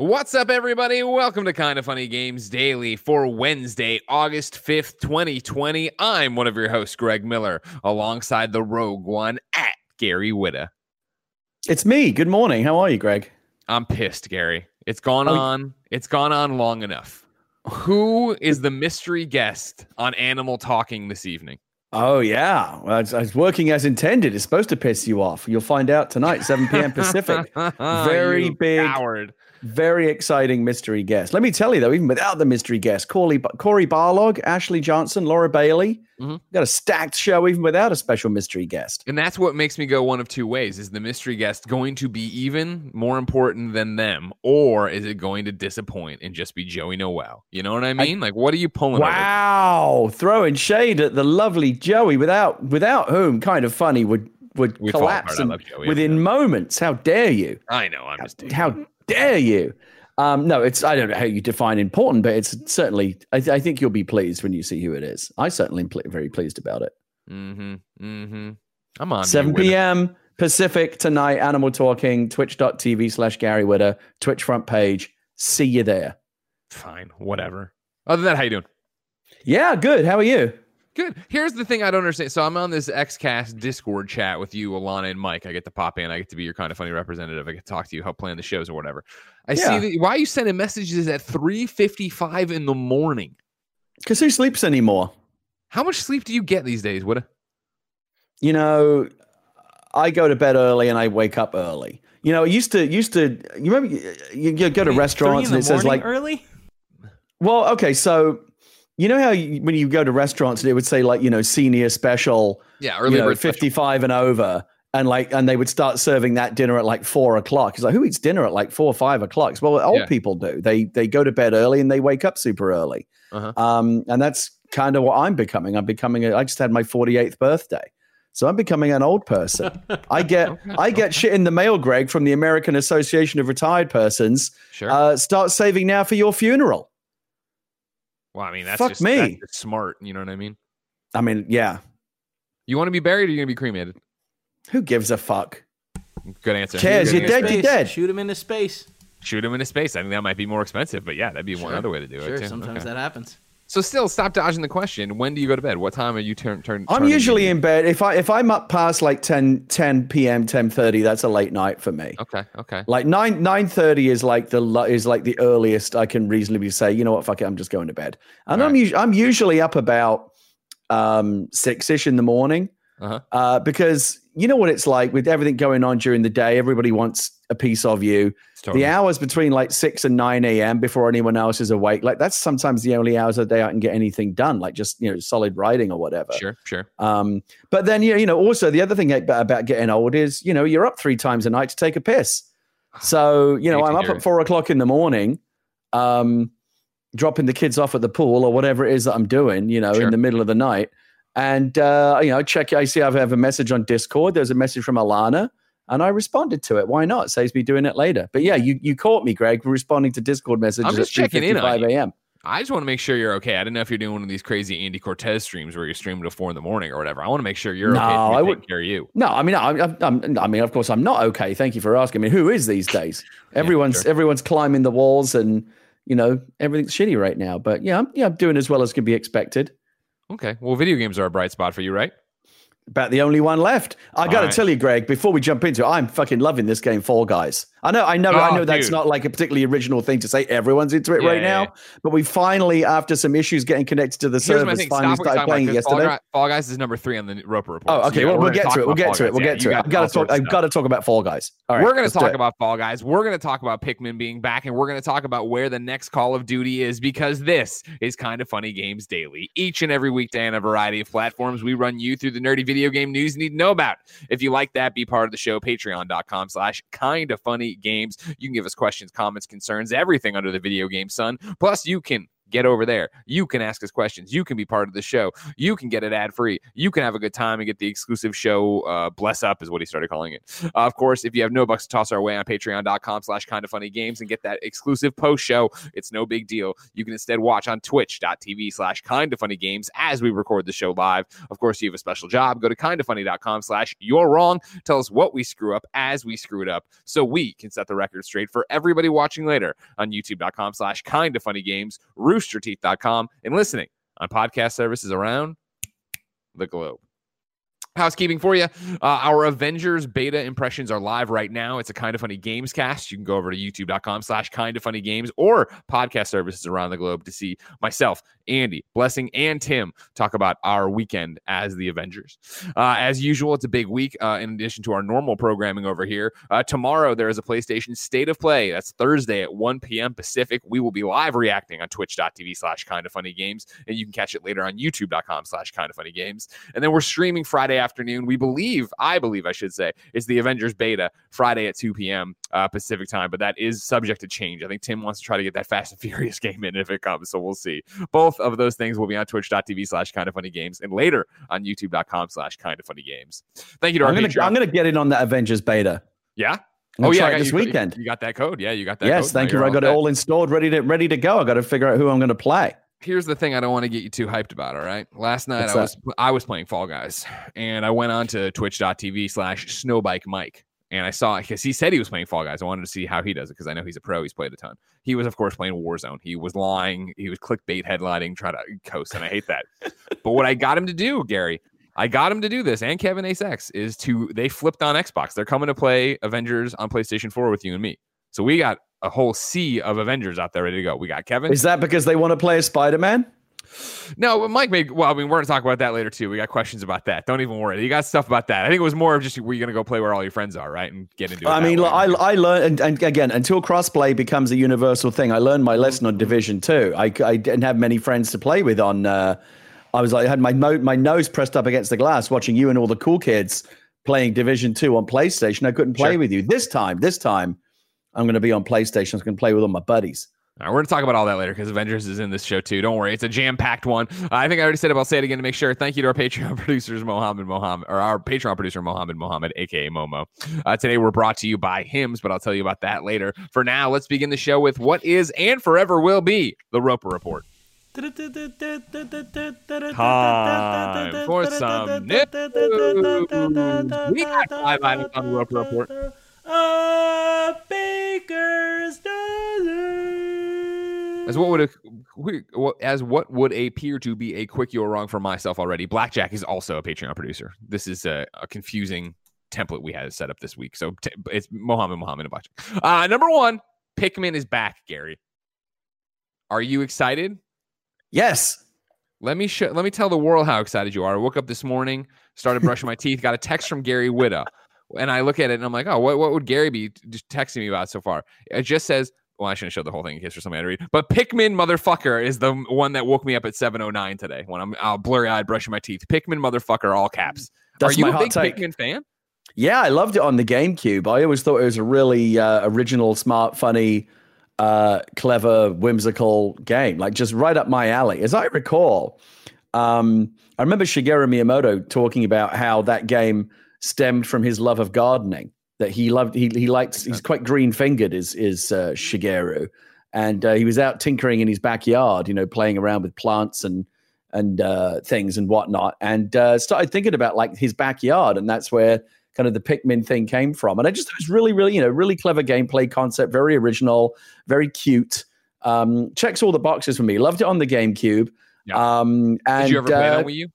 What's up, everybody? Welcome to Kind of Funny Games Daily for Wednesday, August 5th, 2020. I'm one of your hosts, Greg Miller, alongside the Rogue One at Gary Whitta. It's me. Good morning. How are you, Greg? I'm pissed, Gary. It's gone Oh, on. It's gone on long enough. Who is the mystery guest on Animal Talking this evening? Oh, yeah. Well, it's, it's working as intended. It's supposed to piss you off. You'll find out tonight, 7 p.m. Pacific. Very big- Coward. Very exciting mystery guest. Let me tell you, though, even without the mystery guest, Cory, Cory Barlog, Ashley Johnson, Laura Bailey, Mhm. got a stacked show even without a special mystery guest. And that's what makes me go one of two ways. Is the mystery guest going to be even more important than them, or is it going to disappoint and just be Joey Noelle? You know what I mean? like, what are you pulling? over? Wow. Throwing shade at the lovely Joey, without without whom kind of funny would, would We'd collapse apart. I in- love Joey. within moments. How dare you? I know. I'm just. teasing. How dare you? Um, no, it's I don't know how you define important, but it's certainly. I, I think you'll be pleased when you see who it is. I certainly am pl- very pleased about it. Mm-hmm. Mm-hmm. I'm on. 7 p.m. Pacific tonight. Animal Talking. Twitch.tv slash Gary Whitta. Twitch front page. See you there. Fine. Whatever. Other than that, how you doing? Yeah, good. How are you? Good. Here's the thing I don't understand. So I'm on this XCast Discord chat with you, Alana, and Mike. I get to pop in. I get to be your kind of funny representative. I get to talk to you, help plan the shows or whatever. I Yeah. see that. Why are you sending messages at 3:55 in the morning? Because who sleeps anymore? How much sleep do you get these days? What? You know, I go to bed early and I wake up early. You know, it used to used to. You remember you, you go to restaurants and it says like early. Well, okay, so you know how you, when you go to restaurants, it would say like you know senior special, Yeah, you know, special. fifty-five and over, and like and they would start serving that dinner at like four o'clock. It's like who eats dinner at like four or five o'clock? Well, old Yeah. people do. They they go to bed early and they wake up super early, Uh-huh. um, and that's kind of what I'm becoming. I'm becoming. A, I just had my forty-eighth birthday. So I'm becoming an old person. I get I get shit in the mail, Greg, from the American Association of Retired Persons. Sure. Uh, start saving now for your funeral. Well, I mean, that's fuck just, me. that's smart. You know what I mean? I mean, yeah. You want to be buried or you going to be cremated? Who gives a fuck? Good answer. Cares, Good you're dead, you're dead. Shoot him into space. Shoot him into space. I think that might be more expensive, but yeah, that'd be one other way to do Sure, it. Too. sometimes Okay. that happens. So, still, stop dodging the question. When do you go to bed? What time are you turn turn? I'm usually in bed if I if I'm up past like 10, 10 p.m. ten thirty. That's a late night for me. Okay. Okay. Like nine nine thirty is like the is like the earliest I can reasonably say. You know what? Fuck it. I'm just going to bed. And I'm Right. usually I'm usually up about um six ish in the morning. Uh-huh. Uh, because you know what it's like with everything going on during the day. Everybody wants a piece of you. Totally- The hours between like six and nine a.m. before anyone else is awake, like that's sometimes the only hours of the day I can get anything done, like just you know solid writing or whatever. Sure. Sure. Um, but then you know, you know, also the other thing about about getting old is you know you're up three times a night to take a piss. So you know I'm up at four o'clock in the morning, um, dropping the kids off at the pool or whatever it is that I'm doing. You know, Sure. in the middle of the night, and uh, you know, check. I see I have a message on Discord. There's a message from Alana. And I responded to it. Why not? Saves me doing it later. But yeah, you, you caught me, Greg, responding to Discord messages I'm just at checking in 3:55 you. a.m. I just want to make sure you're okay. I didn't know if you're doing one of these crazy Andy Cortez streams where you're streaming to four in the morning or whatever. I want to make sure you're No, okay. I take would- care you. No, I mean, I, I, I'm, I mean, of course, I'm not okay. Thank you for asking. I mean, who is these days? Everyone's sure. everyone's climbing the walls, and you know everything's shitty right now. But yeah, I'm, yeah, I'm doing as well as can be expected. Okay. Well, video games are a bright spot for you, right? About the only one left. I got to right. tell you, Greg, before we jump into it, I'm fucking loving this game, Fall Guys. I know, I know, I Oh, know that's dude. not like a particularly original thing to say. Everyone's into it Yeah, right yeah, now, but we finally, after some issues getting connected to the Here's servers, finally Stop started playing about. Fall, yesterday. Guy- Fall Guys is number three on the Roper report. Oh, So, okay. yeah, well, get to it. We'll get to it. We'll get to it. I've got to talk. I've got to talk about Fall Guys. All right, we're going to talk about Fall Guys. We're going to talk about Pikmin being back, and we're going to talk about where the next Call of Duty is because this is kind of funny games daily. Each and every weekday on a variety of platforms, we run you through the nerdy video game news you need to know about. If you like that, be part of the show. Patreon.com slash kind of funny games. You can give us questions, comments, concerns, everything under the video game sun. Plus, you can get over there. You can ask us questions. You can be part of the show. You can get it ad free. You can have a good time and get the exclusive show. Uh, bless up is what he started calling it. Uh, of course, if you have no bucks to toss our way on patreon.com slash kind of funny games and get that exclusive post show, it's no big deal. You can instead watch on twitch.tv slash kind of funny games as we record the show live. Of course, you have a special job. Go to kindoffunny.com slash you're wrong. Tell us what we screw up as we screw it up so we can set the record straight for everybody watching later on youtube.com slash kind of funny games, roosterteeth.com, and listening on podcast services around the globe. Housekeeping for you. Uh, our Avengers beta impressions are live right now. It's a kind of funny games cast. You can go over to youtube.com slash kind of funny games or podcast services around the globe to see myself, Andy, Blessing, and Tim talk about our weekend as the Avengers. Uh, as usual, it's a big week uh, in addition to our normal programming over here. Uh, tomorrow, there is a PlayStation State of Play. That's Thursday at 1 p.m. Pacific. We will be live reacting on twitch.tv slash kind of funny games, and you can catch it later on youtube.com slash kind of funny games. And then we're streaming Friday afternoon. We believe, I believe, I should say, is the Avengers beta Friday at 2 p.m. Uh, Pacific time, but that is subject to change. I think Tim wants to try to get that Fast and Furious game in if it comes, so we'll see. Both of those things will be on twitch.tv slash kind of funny games and later on youtube.com slash kind of funny games. Thank you to our I'm gonna, I'm gonna get in on that Avengers beta. yeah. I'm oh yeah, this you, weekend. You got that code. Yeah, you got that. yes, thank you. I got it all installed, ready to ready to go. I got to figure out who I'm going to play. here's the thing I don't want to get you too hyped about. All right. Last night What's I was I was playing Fall Guys and I went on to twitch.tv slash snowbike Mike and I saw because he said he was playing Fall Guys. I wanted to see how he does it because I know he's a pro. He's played a ton. He was, of course, playing Warzone. He was lying. He was clickbait headlining, trying to coast, and I hate that. but what I got him to do, Gary, I got him to do this, and Kevin Ace X is to they flipped on Xbox. They're coming to play Avengers on PlayStation 4 with you and me. So we got a whole sea of Avengers out there ready to go. We got Kevin. Is that because they want to play as Spider Man? No, but Mike made. Well, I mean, we're gonna talk about that later too. We got questions about that. Don't even worry. You got stuff about that. I think it was more of just were gonna go play where all your friends are, right, and get into. it I mean, way. I I learned, and, and again, until crossplay becomes a universal thing, I learned my lesson on Division Two. I, I didn't have many friends to play with on. Uh, I was like, I had my mo- my nose pressed up against the glass, watching you and all the cool kids playing Division Two on PlayStation. I couldn't play Sure. with you this time. This time, I'm going to be on PlayStation. I'm going to play with all my buddies. We're gonna talk about all that later because Avengers is in this show too. Don't worry, it's a jam-packed one. I think I already said it. but I'll say it again to make sure. Thank you to our Patreon producers, Mohammed Mohammed, or our Patreon producer, Mohammed Mohammed, aka Momo. Uh, today we're brought to you by Hims, but I'll tell you about that later. For now, let's begin the show with what is and forever will be the Roper Report. Time for some. We got five items on the Roper Report. A baker's dozen. As what would a, as what would appear to be a quick you're wrong for myself already. Blackjack is also a Patreon producer. This is a, a confusing template we had set up this week. So t- it's Mohammed Mohammed and Blackjack. Uh, number one, Pikmin is back. Gary, are you excited? Yes. Let me show, let me tell the world how excited you are. I woke up this morning, started brushing my teeth, got a text from Gary Whitta, and I look at it and I'm like, oh, what, what would Gary be just texting me about so far? It just says, well, I shouldn't show the whole thing in case for somebody to read, but Pikmin motherfucker is the one that woke me up at 7:09 today when I'm uh, blurry eyed brushing my teeth. Pikmin motherfucker, all caps. That's are you a big take. Pikmin fan? Yeah, I loved it on the GameCube. I always thought it was a really uh, original, smart, funny, uh, clever, whimsical game. Like just right up my alley. As I recall, um, I remember Shigeru Miyamoto talking about how that game stemmed from his love of gardening. That he loved, he he liked. He's quite green fingered. Is is uh, Shigeru, and uh, he was out tinkering in his backyard. You know, playing around with plants and and uh, things and whatnot, and uh, started thinking about like his backyard, and that's where kind of the Pikmin thing came from. And I just it was really, really, you know, really clever gameplay concept, very original, very cute. Um, checks all the boxes for me. Loved it on the GameCube. Yeah. Um, and Did you ever play it uh, on Wii U?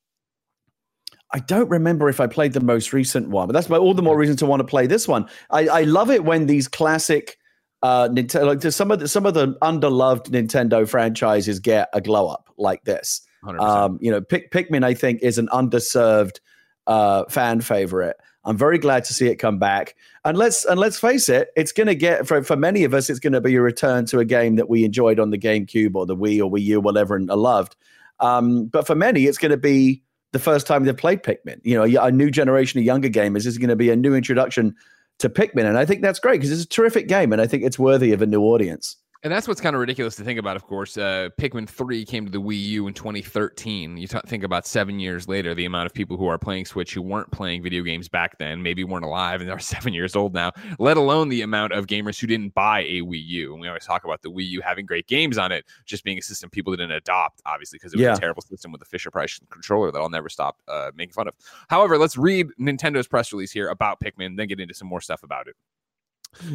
I don't remember if I played the most recent one, but that's my, all the more reason to want to play this one. I, I love it when these classic uh, Nintendo, like some of the, some of the underloved Nintendo franchises get a glow up like this. Um, you know, Pick, Pikmin, I think, is an underserved uh, fan favorite. I'm very glad to see it come back. And let's and let's face it, it's going to get for for many of us, it's going to be a return to a game that we enjoyed on the GameCube or the Wii or Wii U, whatever, and loved. Um, but for many, it's going to be the first time they've played Pikmin. You know, a new generation of younger gamers is going to be a new introduction to Pikmin, and I think that's great because it's a terrific game, and I think it's worthy of a new audience. And that's what's kind of ridiculous to think about, of course. Uh, Pikmin 3 came to the Wii U in 2013. You t- think about seven years later, the amount of people who are playing Switch who weren't playing video games back then, maybe weren't alive and are seven years old now, let alone the amount of gamers who didn't buy a Wii U. And we always talk about the Wii U having great games on it, just being a system people didn't adopt, obviously, because it was Yeah. a terrible system with a Fisher Price controller that I'll never stop uh, making fun of. However, let's read Nintendo's press release here about Pikmin, then get into some more stuff about it.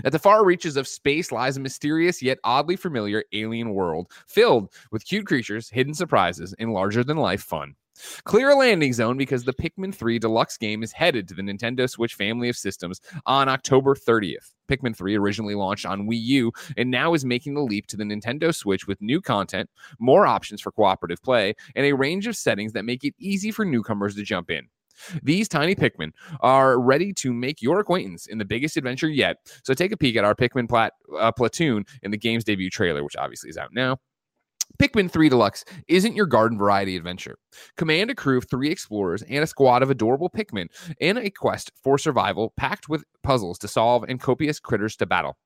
At the far reaches of space lies a mysterious yet oddly familiar alien world filled with cute creatures, hidden surprises, and larger than life fun. Clear a landing zone because the Pikmin 3 deluxe game is headed to the Nintendo Switch family of systems on October 30th. Pikmin 3 originally launched on Wii U and now is making the leap to the Nintendo Switch with new content, more options for cooperative play, and a range of settings that make it easy for newcomers to jump in. These tiny Pikmin are ready to make your acquaintance in the biggest adventure yet. So take a peek at our Pikmin plat- uh, platoon in the game's debut trailer, which obviously is out now. Pikmin 3 Deluxe isn't your garden variety adventure. Command a crew of three explorers and a squad of adorable Pikmin in a quest for survival packed with puzzles to solve and copious critters to battle.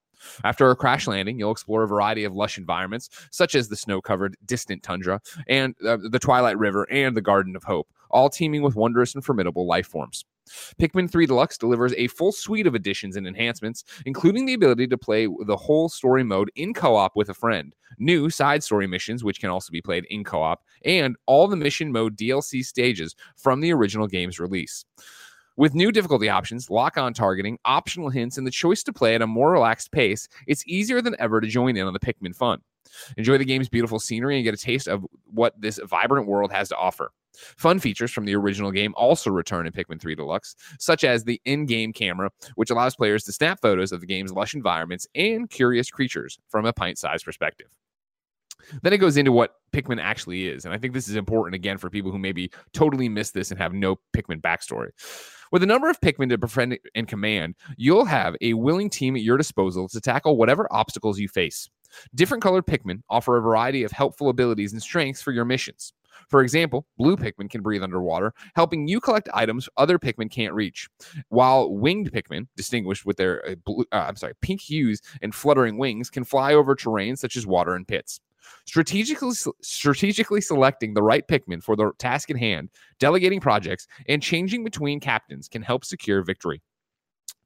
After a crash landing, you'll explore a variety of lush environments, such as the snow covered distant tundra, and uh, the Twilight River, and the Garden of Hope, all teeming with wondrous and formidable life forms. Pikmin 3 Deluxe delivers a full suite of additions and enhancements, including the ability to play the whole story mode in co op with a friend, new side story missions, which can also be played in co op, and all the mission mode DLC stages from the original game's release. With new difficulty options, lock on targeting, optional hints, and the choice to play at a more relaxed pace, it's easier than ever to join in on the Pikmin fun. Enjoy the game's beautiful scenery and get a taste of what this vibrant world has to offer. Fun features from the original game also return in Pikmin 3 Deluxe, such as the in game camera, which allows players to snap photos of the game's lush environments and curious creatures from a pint sized perspective. Then it goes into what Pikmin actually is. And I think this is important again for people who maybe totally miss this and have no Pikmin backstory. With a number of Pikmin to befriend and command, you'll have a willing team at your disposal to tackle whatever obstacles you face. Different colored Pikmin offer a variety of helpful abilities and strengths for your missions. For example, blue Pikmin can breathe underwater, helping you collect items other Pikmin can't reach, while winged Pikmin, distinguished with their uh, blue, uh, I'm sorry, pink hues and fluttering wings, can fly over terrain such as water and pits. Strategically, strategically selecting the right Pikmin for the task at hand, delegating projects, and changing between captains can help secure victory.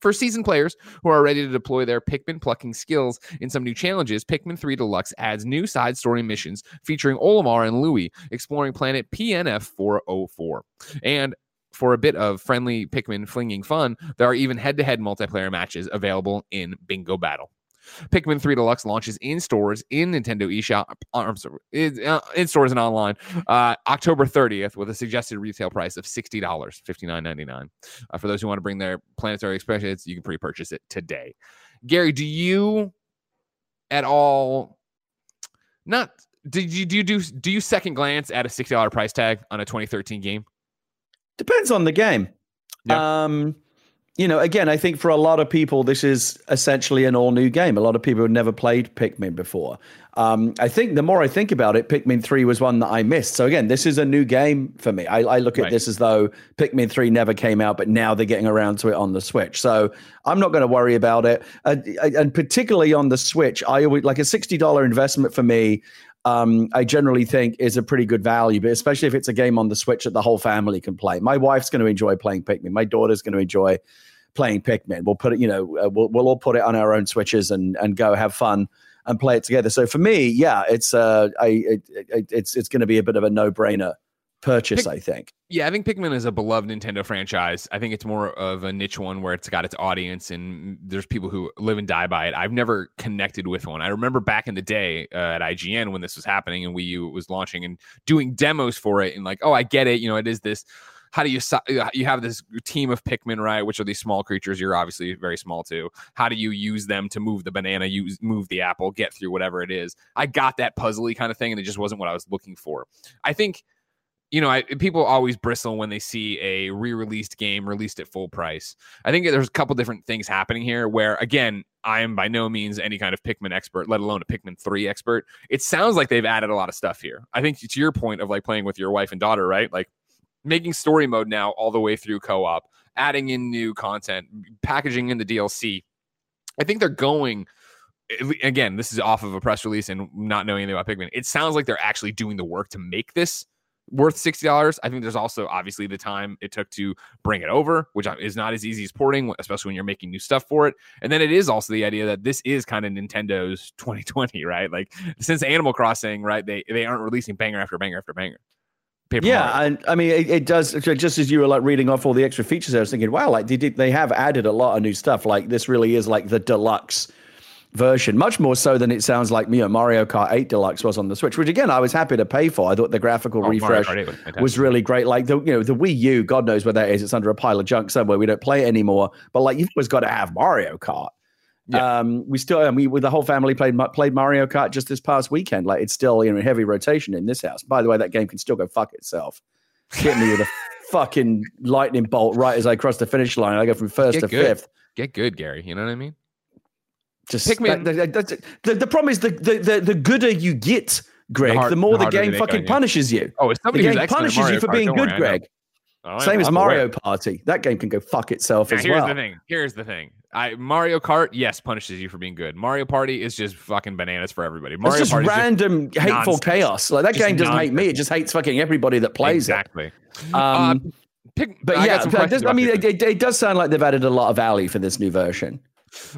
For seasoned players who are ready to deploy their Pikmin plucking skills in some new challenges, Pikmin 3 Deluxe adds new side story missions featuring Olimar and Louie exploring planet PNF 404. And for a bit of friendly Pikmin flinging fun, there are even head to head multiplayer matches available in Bingo Battle. Pikmin 3 Deluxe launches in stores in Nintendo eShop, uh, I'm sorry, in, uh, stores and online uh, October 30th with a suggested retail price of $60, $59.99. Uh, for those who want to bring their planetary expressions, you can pre purchase it today. Gary, do you at all not did you do you do do you second glance at a $60 price tag on a 2013 game? Depends on the game. Yeah. Um, you know, again, I think for a lot of people, this is essentially an all new game. A lot of people have never played Pikmin before. Um, I think the more I think about it, Pikmin 3 was one that I missed. So again, this is a new game for me. I, I look at Right. this as though Pikmin 3 never came out, but now they're getting around to it on the Switch. So I'm not going to worry about it. Uh, and particularly on the Switch, I always like a $60 investment for me um, I generally think is a pretty good value, but especially if it's a game on the Switch that the whole family can play. My wife's going to enjoy playing Pikmin. My daughter's going to enjoy playing Pikmin. We'll put it, you know, uh, we'll, we'll all put it on our own Switches and and go have fun and play it together. So for me, yeah, it's uh, I it, it, it's it's going to be a bit of a no brainer purchase. Pick- I think. Yeah, I think Pikmin is a beloved Nintendo franchise. I think it's more of a niche one where it's got its audience and there's people who live and die by it. I've never connected with one. I remember back in the day uh, at IGN when this was happening and Wii U was launching and doing demos for it and like, oh, I get it. You know, it is this. How do you you have this team of Pikmin, right? Which are these small creatures? You're obviously very small too. How do you use them to move the banana, use move the apple, get through whatever it is? I got that puzzly kind of thing, and it just wasn't what I was looking for. I think you know, I, people always bristle when they see a re-released game released at full price. I think there's a couple different things happening here. Where again, I am by no means any kind of Pikmin expert, let alone a Pikmin three expert. It sounds like they've added a lot of stuff here. I think to your point of like playing with your wife and daughter, right? Like making story mode now all the way through co-op, adding in new content, packaging in the DLC. I think they're going again, this is off of a press release and not knowing anything about Pikmin. It sounds like they're actually doing the work to make this worth $60. I think there's also obviously the time it took to bring it over, which is not as easy as porting, especially when you're making new stuff for it. And then it is also the idea that this is kind of Nintendo's 2020, right? Like since Animal Crossing, right? They they aren't releasing banger after banger after banger. Paper yeah, Mario. and I mean, it, it, does. Just as you were like reading off all the extra features, I was thinking, wow, like they did, they have added a lot of new stuff. Like this really is like the deluxe version, much more so than it sounds like you know, Mario Kart 8 Deluxe was on the Switch, which again I was happy to pay for. I thought the graphical oh, refresh was, was, really great. Like the you know the Wii U, God knows where that is. It's under a pile of junk somewhere. We don't play it anymore. But like you've always got to have Mario Kart. Yeah. Um, we still, and we with the whole family played played Mario Kart just this past weekend. Like it's still you know heavy rotation in this house. By the way, that game can still go fuck itself. Hit me with a fucking lightning bolt right as I cross the finish line. I go from first Get to good. fifth. Get good, Gary. You know what I mean? Just Pikmin. That, that, that, the, the problem is the, the, the, the gooder you get, Greg, the, hard, the more the, the game fucking punishes you. Oh, it's somebody the game punishes you for being good, Greg. Oh, Same as Mario aware. Party. That game can go fuck itself now, as here's well. Here's the thing. Here's the thing. I, Mario Kart, yes, punishes you for being good. Mario Party is just fucking bananas for everybody. Mario it's just random just hateful nonsense. chaos. Like that just game doesn't nonsense. hate me; it just hates fucking everybody that plays exactly. it. Exactly. Um, um, pick, but I yeah, I mean, it, it, does sound like they've added a lot of value for this new version.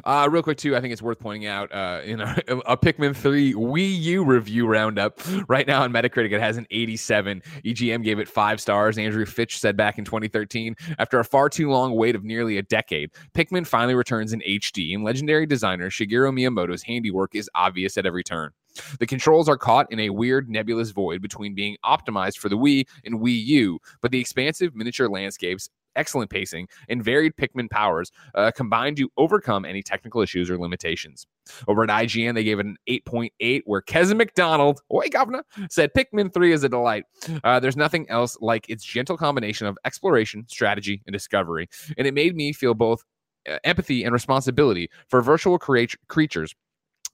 Uh, real quick too, I think it's worth pointing out uh, in a, a Pikmin 3 Wii U review roundup right now on Metacritic, it has an 87. EGM gave it five stars. Andrew Fitch said back in 2013, after a far too long wait of nearly a decade, Pikmin finally returns in HD, and legendary designer Shigeru Miyamoto's handiwork is obvious at every turn. The controls are caught in a weird nebulous void between being optimized for the Wii and Wii U, but the expansive miniature landscapes excellent pacing, and varied Pikmin powers uh, combined to overcome any technical issues or limitations. Over at IGN, they gave it an 8.8, where Keza MacDonald, oi governor, said Pikmin 3 is a delight. Uh, there's nothing else like its gentle combination of exploration, strategy, and discovery, and it made me feel both uh, empathy and responsibility for virtual crea- creatures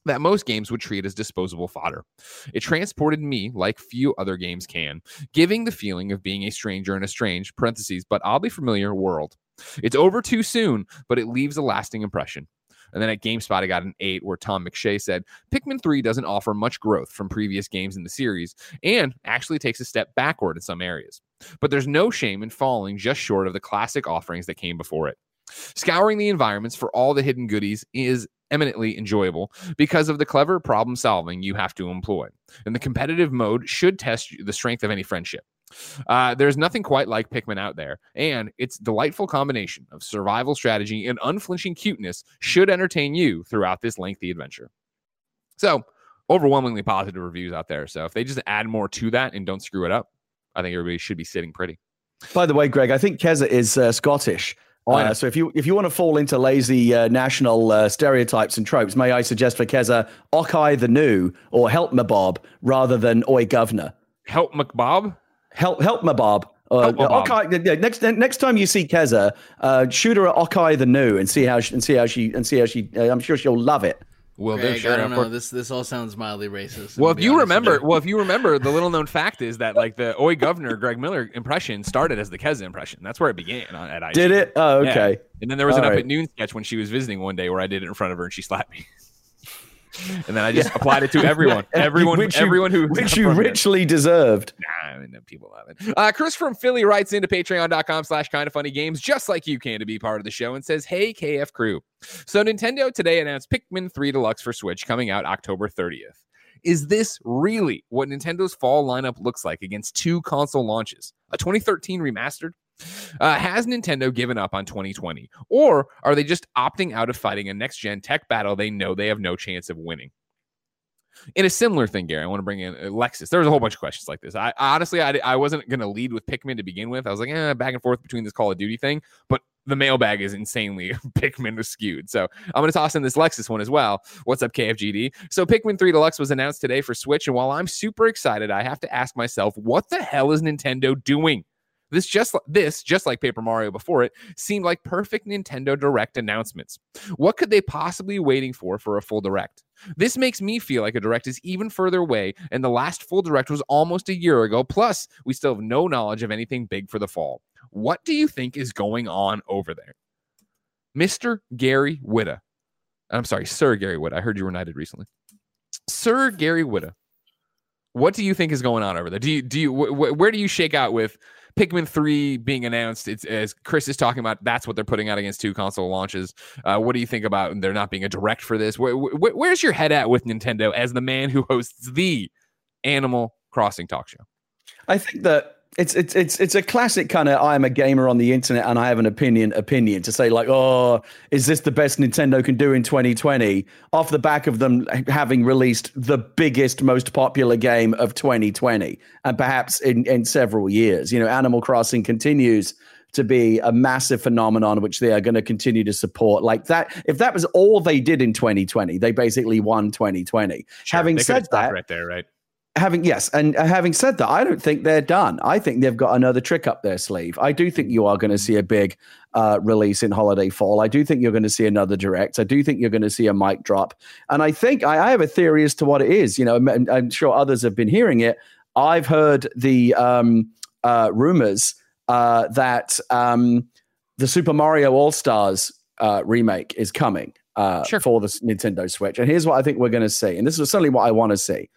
that most games would treat as disposable fodder. It transported me like few other games can, giving the feeling of being a stranger in a strange, parentheses, but oddly familiar world. It's over too soon, but it leaves a lasting impression. And then at GameSpot, I got an eight where Tom McShea said Pikmin 3 doesn't offer much growth from previous games in the series and actually takes a step backward in some areas. But there's no shame in falling just short of the classic offerings that came before it. Scouring the environments for all the hidden goodies is eminently enjoyable because of the clever problem solving you have to employ. And the competitive mode should test the strength of any friendship. Uh, there's nothing quite like Pikmin out there, and its delightful combination of survival strategy and unflinching cuteness should entertain you throughout this lengthy adventure. So, overwhelmingly positive reviews out there. So, if they just add more to that and don't screw it up, I think everybody should be sitting pretty. By the way, Greg, I think Keza is uh, Scottish. Uh, so if you if you want to fall into lazy uh, national uh, stereotypes and tropes, may I suggest for Keza Okai the New or Help Me Bob rather than Oi Governor. Help McBob. Help Help Me Bob. Uh, Okai, next next time you see Keza, uh, shoot her at Okai the New and see how she, and see how she and see how she. Uh, I'm sure she'll love it. Well, Greg, sure, I don't know. This this all sounds mildly racist. Well, if you remember, well, if you remember, the little known fact is that like the Oi Governor Greg Miller impression started as the Keza impression. That's where it began at IG. Did it? Oh, okay. Yeah. And then there was all an right. up at noon sketch when she was visiting one day where I did it in front of her and she slapped me. and then I just yeah. applied it to everyone, everyone, which everyone you, who which you richly deserved. Nah, I mean, people love it. Uh, Chris from Philly writes into Patreon.com/slash Kind of Funny Games, just like you can, to be part of the show, and says, "Hey, KF crew, so Nintendo today announced Pikmin 3 Deluxe for Switch coming out October 30th. Is this really what Nintendo's fall lineup looks like against two console launches? A 2013 remastered uh, has Nintendo given up on 2020? Or are they just opting out of fighting a next gen tech battle they know they have no chance of winning? In a similar thing, Gary, I want to bring in uh, Lexus. There was a whole bunch of questions like this. I honestly, I, I wasn't going to lead with Pikmin to begin with. I was like, eh, back and forth between this Call of Duty thing, but the mailbag is insanely Pikmin skewed. So I'm going to toss in this Lexus one as well. What's up, KFGD? So Pikmin 3 Deluxe was announced today for Switch, and while I'm super excited, I have to ask myself, what the hell is Nintendo doing? This just this just like Paper Mario before it seemed like perfect Nintendo Direct announcements. What could they possibly be waiting for for a full Direct? This makes me feel like a Direct is even further away, and the last full Direct was almost a year ago. Plus, we still have no knowledge of anything big for the fall. What do you think is going on over there, Mister Gary Whitta? I'm sorry, Sir Gary Whitta. I heard you were knighted recently. Sir Gary Whitta, what do you think is going on over there? Do you do you wh- where do you shake out with Pikmin three being announced? It's as Chris is talking about. That's what they're putting out against two console launches. Uh, what do you think about there not being a direct for this? Where, where, where's your head at with Nintendo as the man who hosts the Animal Crossing talk show? I think that it's it's it's it's a classic kind of I am a gamer on the internet and I have an opinion opinion to say like oh is this the best Nintendo can do in 2020 off the back of them having released the biggest most popular game of 2020 and perhaps in in several years. You know Animal Crossing continues to be a massive phenomenon which they are going to continue to support. Like that if that was all they did in 2020 they basically won 2020 sure, having said that right there right having yes, and having said that, I don't think they're done. I think they've got another trick up their sleeve. I do think you are going to see a big uh, release in holiday fall. I do think you're going to see another direct. I do think you're going to see a mic drop, and I think I, I have a theory as to what it is. You know, I'm, I'm, sure others have been hearing it. I've heard the um, uh, rumors uh, that um, the Super Mario All Stars uh, remake is coming. Uh, sure. For the Nintendo Switch, and here's what I think we're going to see, and this is certainly what I want to see.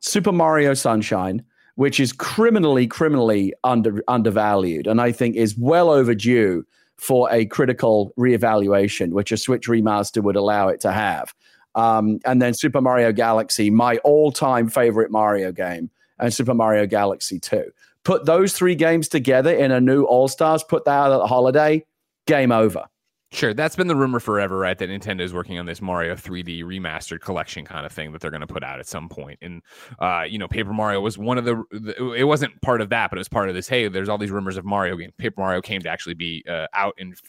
Super Mario Sunshine, which is criminally, criminally under undervalued, and I think is well overdue for a critical reevaluation, which a Switch remaster would allow it to have. Um, and then Super Mario Galaxy, my all-time favorite Mario game, and Super Mario Galaxy 2. Put those three games together in a new All Stars, put that out at the holiday, game over. Sure, that's been the rumor forever, right? That Nintendo is working on this Mario 3D remastered collection kind of thing that they're going to put out at some point. And uh, you know, Paper Mario was one of the, the, It wasn't part of that, but it was part of this. Hey, there's all these rumors of Mario game. Paper Mario came to actually be uh, out and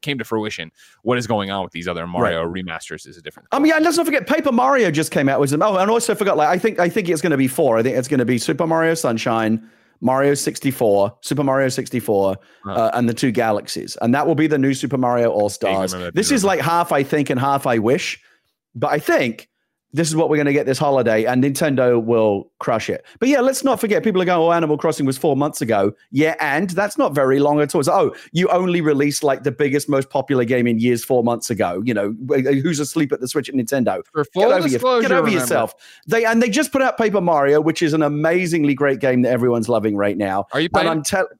came to fruition. What is going on with these other Mario right. remasters is a different. I mean, yeah, let's not forget Paper Mario just came out with them. Oh, and also forgot. Like, I think I think it's going to be four. I think it's going to be Super Mario Sunshine. Mario 64, Super Mario 64, huh. uh, and the two galaxies. And that will be the new Super Mario All Stars. This is like half I think and half I wish. But I think this is what we're going to get this holiday, and Nintendo will crush it. But yeah, let's not forget people are going, oh, Animal Crossing was four months ago. Yeah, and that's not very long at all. So, oh, you only released like the biggest, most popular game in years four months ago. You know, who's asleep at the Switch at Nintendo? For full get over, your, get over yourself. They and they just put out Paper Mario, which is an amazingly great game that everyone's loving right now. Are you playing? And I'm telling,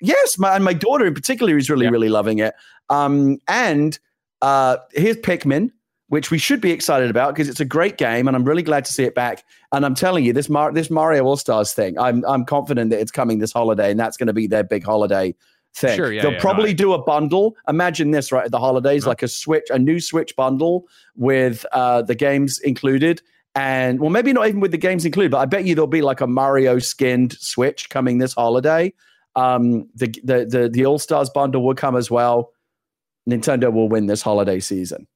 yes, my, and my daughter in particular is really, yeah. really loving it. Um, and uh, here's Pikmin which we should be excited about because it's a great game, and I'm really glad to see it back. And I'm telling you, this Mar- this Mario All Stars thing, I'm I'm confident that it's coming this holiday, and that's going to be their big holiday thing. Sure, yeah, They'll yeah, probably no, do a bundle. Imagine this, right? At the holidays, no. like a Switch, a new Switch bundle with uh, the games included. And well, maybe not even with the games included, but I bet you there'll be like a Mario skinned Switch coming this holiday. Um, the the the, the All Stars bundle will come as well. Nintendo will win this holiday season.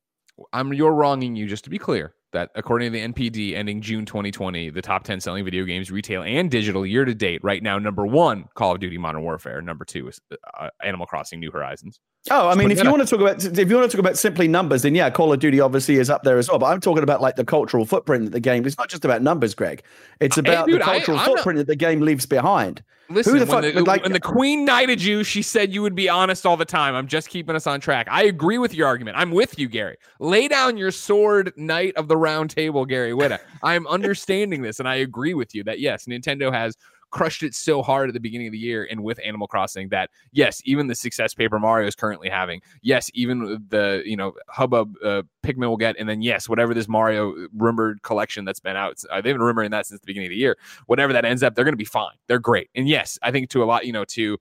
I'm you're wronging you just to be clear that according to the NPD ending June 2020, the top 10 selling video games retail and digital year to date right now number 1 Call of Duty Modern Warfare, number 2 is uh, Animal Crossing New Horizons. Oh, I mean if you want to talk about if you want to talk about simply numbers then yeah, Call of Duty obviously is up there as well, but I'm talking about like the cultural footprint that the game. It's not just about numbers, Greg. It's about hey, dude, the cultural I, footprint not... that the game leaves behind. Listen, the when, the, like, when the queen knighted you, she said you would be honest all the time. I'm just keeping us on track. I agree with your argument. I'm with you, Gary. Lay down your sword, knight of the round table, Gary Whitta. I'm understanding this, and I agree with you that yes, Nintendo has crushed it so hard at the beginning of the year and with Animal Crossing that yes, even the success Paper Mario is currently having, yes, even the you know hubbub uh, Pikmin will get, and then yes, whatever this Mario rumored collection that's been out, uh, they've been rumoring that since the beginning of the year. Whatever that ends up, they're going to be fine. They're great, and yes, I think to a lot, you know, to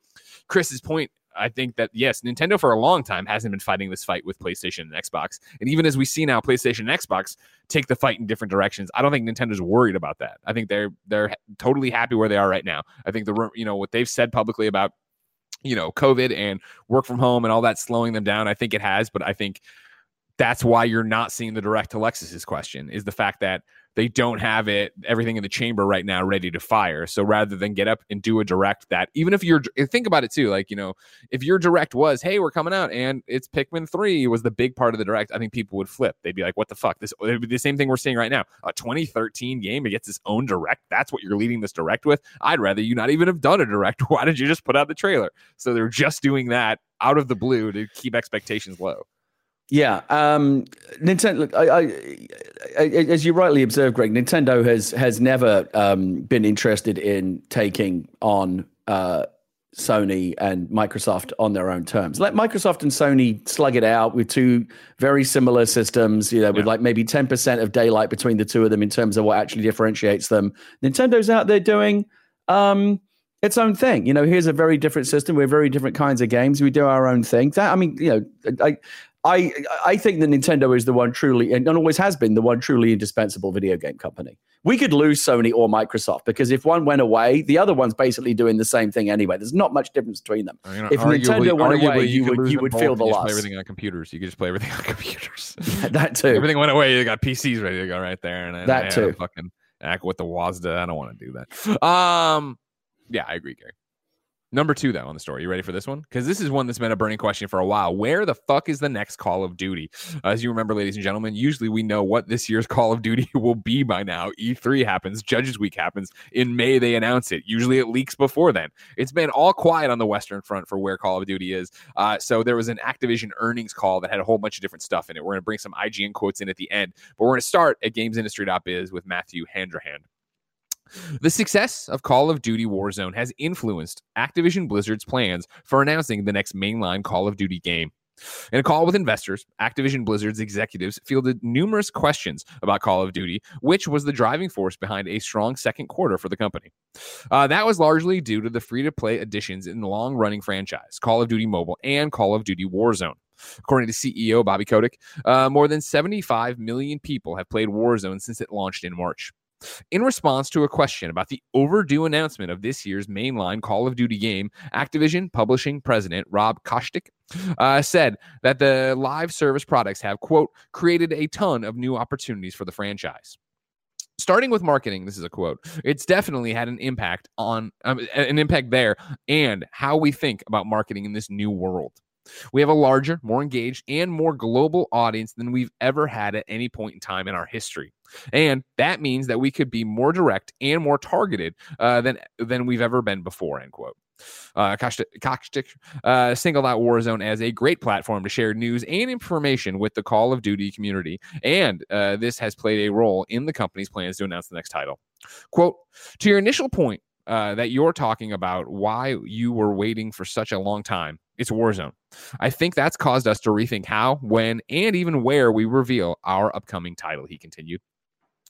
Chris's point I think that yes, Nintendo for a long time hasn't been fighting this fight with PlayStation and Xbox. And even as we see now PlayStation and Xbox take the fight in different directions, I don't think Nintendo's worried about that. I think they're they're totally happy where they are right now. I think the you know what they've said publicly about you know COVID and work from home and all that slowing them down, I think it has, but I think that's why you're not seeing the direct to Lexus's question is the fact that they don't have it everything in the chamber right now ready to fire. So rather than get up and do a direct that even if you're think about it too, like you know, if your direct was, hey, we're coming out and it's Pikmin three was the big part of the direct, I think people would flip. They'd be like, what the fuck? This it'd be the same thing we're seeing right now. A 2013 game it gets its own direct. That's what you're leading this direct with. I'd rather you not even have done a direct. Why did you just put out the trailer? So they're just doing that out of the blue to keep expectations low. Yeah, um, Nintendo. Look, I, I, I, as you rightly observed, Greg, Nintendo has has never um, been interested in taking on uh, Sony and Microsoft on their own terms. Let Microsoft and Sony slug it out with two very similar systems, you know, with yeah. like maybe 10% of daylight between the two of them in terms of what actually differentiates them. Nintendo's out there doing um, its own thing. You know, here's a very different system. We're very different kinds of games. We do our own thing. That, I mean, you know, I, I I think that Nintendo is the one truly and always has been the one truly indispensable video game company. We could lose Sony or Microsoft because if one went away, the other one's basically doing the same thing anyway. There's not much difference between them. You know, if arguably, Nintendo went away, you, you would you would feel the loss. Play everything on computers. You could just play everything on computers. that too. Everything went away. You got PCs ready to go right there, and that I, too. fucking act with the WASDA. I don't want to do that. Um, yeah, I agree, Gary. Number two, though, on the story. You ready for this one? Because this is one that's been a burning question for a while. Where the fuck is the next Call of Duty? As you remember, ladies and gentlemen, usually we know what this year's Call of Duty will be by now. E3 happens, Judges Week happens. In May, they announce it. Usually it leaks before then. It's been all quiet on the Western front for where Call of Duty is. Uh, so there was an Activision earnings call that had a whole bunch of different stuff in it. We're going to bring some IGN quotes in at the end, but we're going to start at gamesindustry.biz with Matthew Handrahan. The success of Call of Duty Warzone has influenced Activision Blizzard's plans for announcing the next mainline Call of Duty game. In a call with investors, Activision Blizzard's executives fielded numerous questions about Call of Duty, which was the driving force behind a strong second quarter for the company. Uh, that was largely due to the free to play additions in the long running franchise, Call of Duty Mobile and Call of Duty Warzone. According to CEO Bobby Kotick, uh, more than 75 million people have played Warzone since it launched in March. In response to a question about the overdue announcement of this year's mainline Call of Duty game, Activision Publishing President Rob Kostich uh, said that the live service products have, quote, created a ton of new opportunities for the franchise. Starting with marketing this is a quote it's definitely had an impact on um, an impact there and how we think about marketing in this new world we have a larger more engaged and more global audience than we've ever had at any point in time in our history and that means that we could be more direct and more targeted uh, than than we've ever been before. End quote. Uh, uh, singled out Warzone as a great platform to share news and information with the Call of Duty community, and uh, this has played a role in the company's plans to announce the next title. Quote To your initial point uh, that you're talking about why you were waiting for such a long time. It's Warzone. I think that's caused us to rethink how, when, and even where we reveal our upcoming title, he continued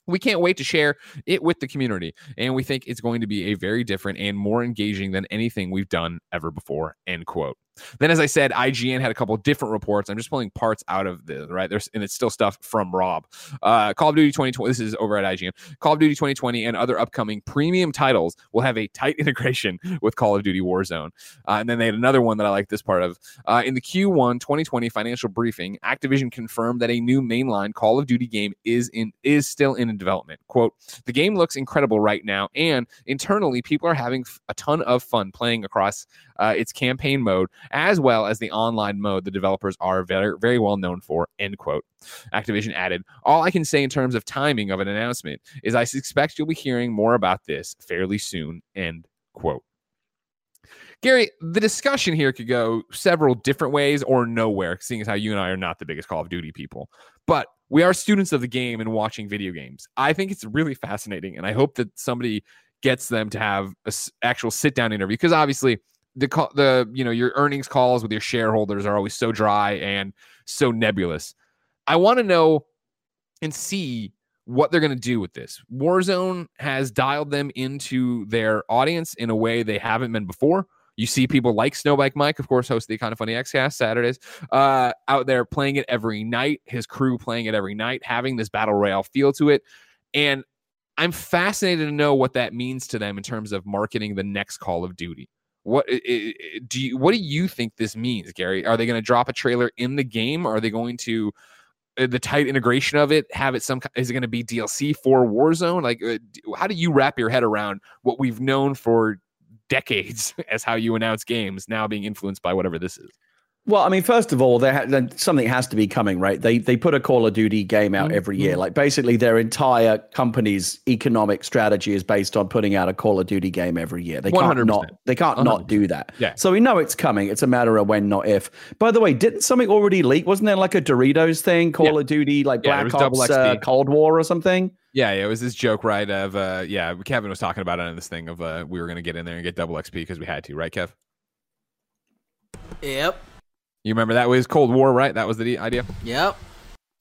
we can't wait to share it with the community. And we think it's going to be a very different and more engaging than anything we've done ever before. End quote. Then, as I said, IGN had a couple different reports. I'm just pulling parts out of the right there's and it's still stuff from Rob. Uh, Call of Duty 2020. This is over at IGN. Call of Duty 2020 and other upcoming premium titles will have a tight integration with Call of Duty Warzone. Uh, and then they had another one that I like this part of. Uh, in the Q1 2020 financial briefing, Activision confirmed that a new mainline Call of Duty game is in is still in development. Quote: The game looks incredible right now, and internally, people are having a ton of fun playing across uh, its campaign mode as well as the online mode the developers are very, very well known for, end quote. Activision added, All I can say in terms of timing of an announcement is I suspect you'll be hearing more about this fairly soon, end quote. Gary, the discussion here could go several different ways or nowhere, seeing as how you and I are not the biggest Call of Duty people. But we are students of the game and watching video games. I think it's really fascinating, and I hope that somebody gets them to have an actual sit down interview because obviously the the you know your earnings calls with your shareholders are always so dry and so nebulous. I want to know and see what they're going to do with this. Warzone has dialed them into their audience in a way they haven't been before. You see people like Snowbike Mike, of course, host the Kind of Funny Xcast Saturdays, uh, out there playing it every night. His crew playing it every night, having this battle royale feel to it, and I'm fascinated to know what that means to them in terms of marketing the next Call of Duty. What do you what do you think this means, Gary? Are they going to drop a trailer in the game? Are they going to uh, the tight integration of it have it some is it going to be DLC for Warzone? Like uh, how do you wrap your head around what we've known for decades as how you announce games now being influenced by whatever this is? Well, I mean, first of all, ha- something has to be coming, right? They they put a Call of Duty game out mm-hmm. every year. Like basically, their entire company's economic strategy is based on putting out a Call of Duty game every year. They can't 100%. not they can't 100%. not do that. Yeah. So we know it's coming. It's a matter of when, not if. By the way, didn't something already leak? Wasn't there like a Doritos thing, Call yeah. of Duty, like yeah, Black Ops, uh, Cold War or something? Yeah, yeah, it was this joke, right? Of uh, yeah, Kevin was talking about it in this thing of uh, we were going to get in there and get double XP because we had to, right, Kev? Yep. You remember that was Cold War, right? That was the idea. Yep.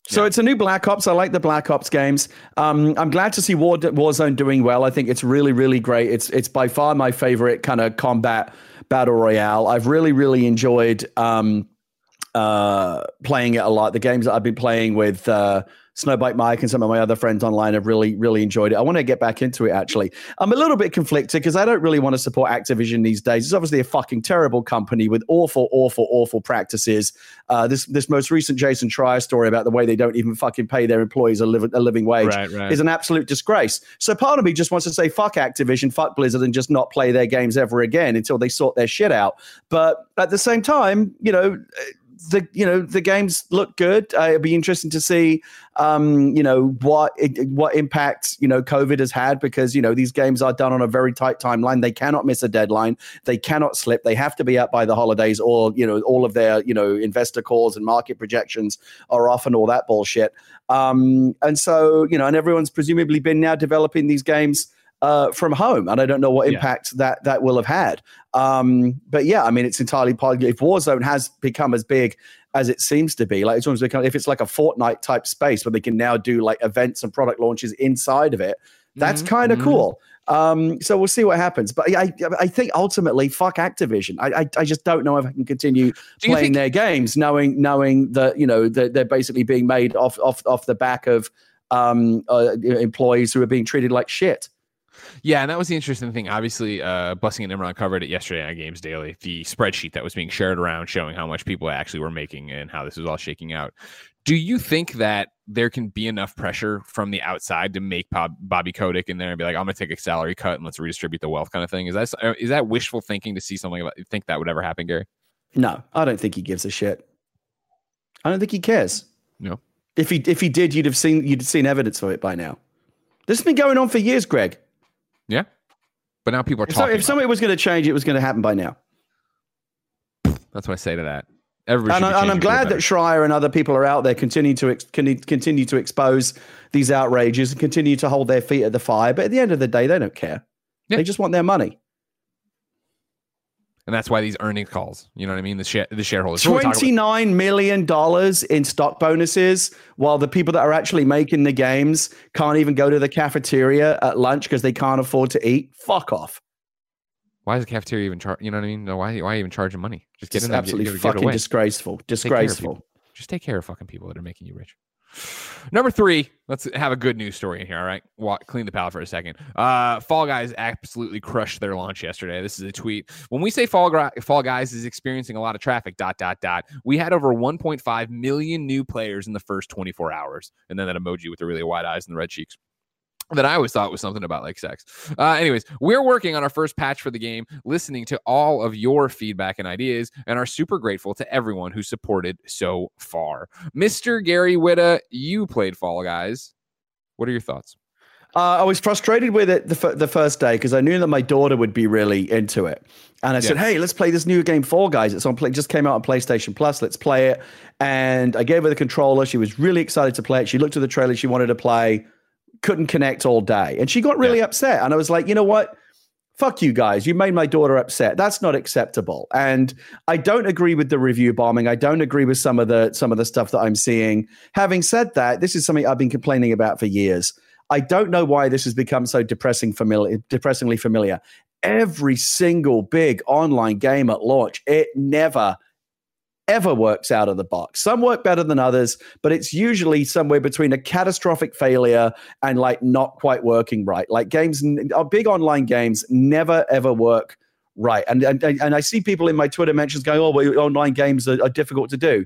So yeah. it's a new Black Ops. I like the Black Ops games. Um, I'm glad to see War, Warzone doing well. I think it's really, really great. It's it's by far my favorite kind of combat battle royale. I've really, really enjoyed um, uh, playing it a lot. The games that I've been playing with uh, Snowbike Mike and some of my other friends online have really, really enjoyed it. I want to get back into it actually. I'm a little bit conflicted because I don't really want to support Activision these days. It's obviously a fucking terrible company with awful, awful, awful practices. Uh, this this most recent Jason Schreier story about the way they don't even fucking pay their employees a, live, a living wage right, right. is an absolute disgrace. So part of me just wants to say fuck Activision, fuck Blizzard, and just not play their games ever again until they sort their shit out. But at the same time, you know the you know the games look good. Uh, it'll be interesting to see um, you know what what impact you know COVID has had because you know these games are done on a very tight timeline. They cannot miss a deadline. They cannot slip. They have to be out by the holidays, or you know all of their you know investor calls and market projections are off and all that bullshit. Um, and so you know, and everyone's presumably been now developing these games uh, from home, and I don't know what impact yeah. that that will have had. Um, but yeah, I mean, it's entirely possible. If Warzone has become as big as it seems to be, like it's almost become if it's like a Fortnite type space where they can now do like events and product launches inside of it, that's mm-hmm. kind of mm-hmm. cool. Um, so we'll see what happens. But I, I think ultimately, fuck Activision. I, I, I just don't know if I can continue playing think- their games, knowing knowing that you know that they're basically being made off off off the back of um, uh, employees who are being treated like shit. Yeah, and that was the interesting thing. Obviously, uh, Blessing and Imran covered it yesterday on Games Daily. The spreadsheet that was being shared around showing how much people actually were making and how this was all shaking out. Do you think that there can be enough pressure from the outside to make Bob, Bobby Kotick in there and be like, "I'm going to take a salary cut and let's redistribute the wealth," kind of thing? Is that uh, that wishful thinking to see something about? Think that would ever happen, Gary? No, I don't think he gives a shit. I don't think he cares. No. If he if he did, you'd have seen you'd have seen evidence of it by now. This has been going on for years, Greg. Yeah. But now people are if talking. So, if somebody was going to change, it was going to happen by now. That's what I say to that. Everybody and, I, and I'm glad that Schreier and other people are out there continue to ex- continue to expose these outrages and continue to hold their feet at the fire. But at the end of the day, they don't care. Yeah. They just want their money and that's why these earnings calls. You know what I mean? The share, the shareholders. Twenty nine million dollars in stock bonuses, while the people that are actually making the games can't even go to the cafeteria at lunch because they can't afford to eat. Fuck off. Why is the cafeteria even charge? You know what I mean? No, why? Why even charging money? Just get it's in absolutely get, get, fucking disgraceful. Disgraceful. Just take care of fucking people that are making you rich. Number three, let's have a good news story in here. All right, Walk, clean the palate for a second. Uh, Fall Guys absolutely crushed their launch yesterday. This is a tweet. When we say Fall, Fall Guys is experiencing a lot of traffic, dot dot dot. We had over 1.5 million new players in the first 24 hours, and then that emoji with the really wide eyes and the red cheeks that I always thought was something about like sex. Uh, anyways, we're working on our first patch for the game, listening to all of your feedback and ideas, and are super grateful to everyone who supported so far. Mr. Gary Whitta, you played Fall Guys. What are your thoughts? Uh, I was frustrated with it the, f- the first day because I knew that my daughter would be really into it. And I said, "Hey, let's play this new game, Fall Guys. It's on play. Just came out on PlayStation Plus. Let's play it." And I gave her the controller. She was really excited to play it. She looked at the trailer. She wanted to play couldn't connect all day. And she got really yeah. upset. And I was like, you know what? Fuck you guys. You made my daughter upset. That's not acceptable. And I don't agree with the review bombing. I don't agree with some of the some of the stuff that I'm seeing. Having said that, this is something I've been complaining about for years. I don't know why this has become so depressing familiar, depressingly familiar. Every single big online game at launch, it never ever works out of the box. Some work better than others, but it's usually somewhere between a catastrophic failure and like not quite working right. Like games, our uh, big online games never ever work right. And and, and I see people in my Twitter mentions going, "Oh, well, online games are, are difficult to do."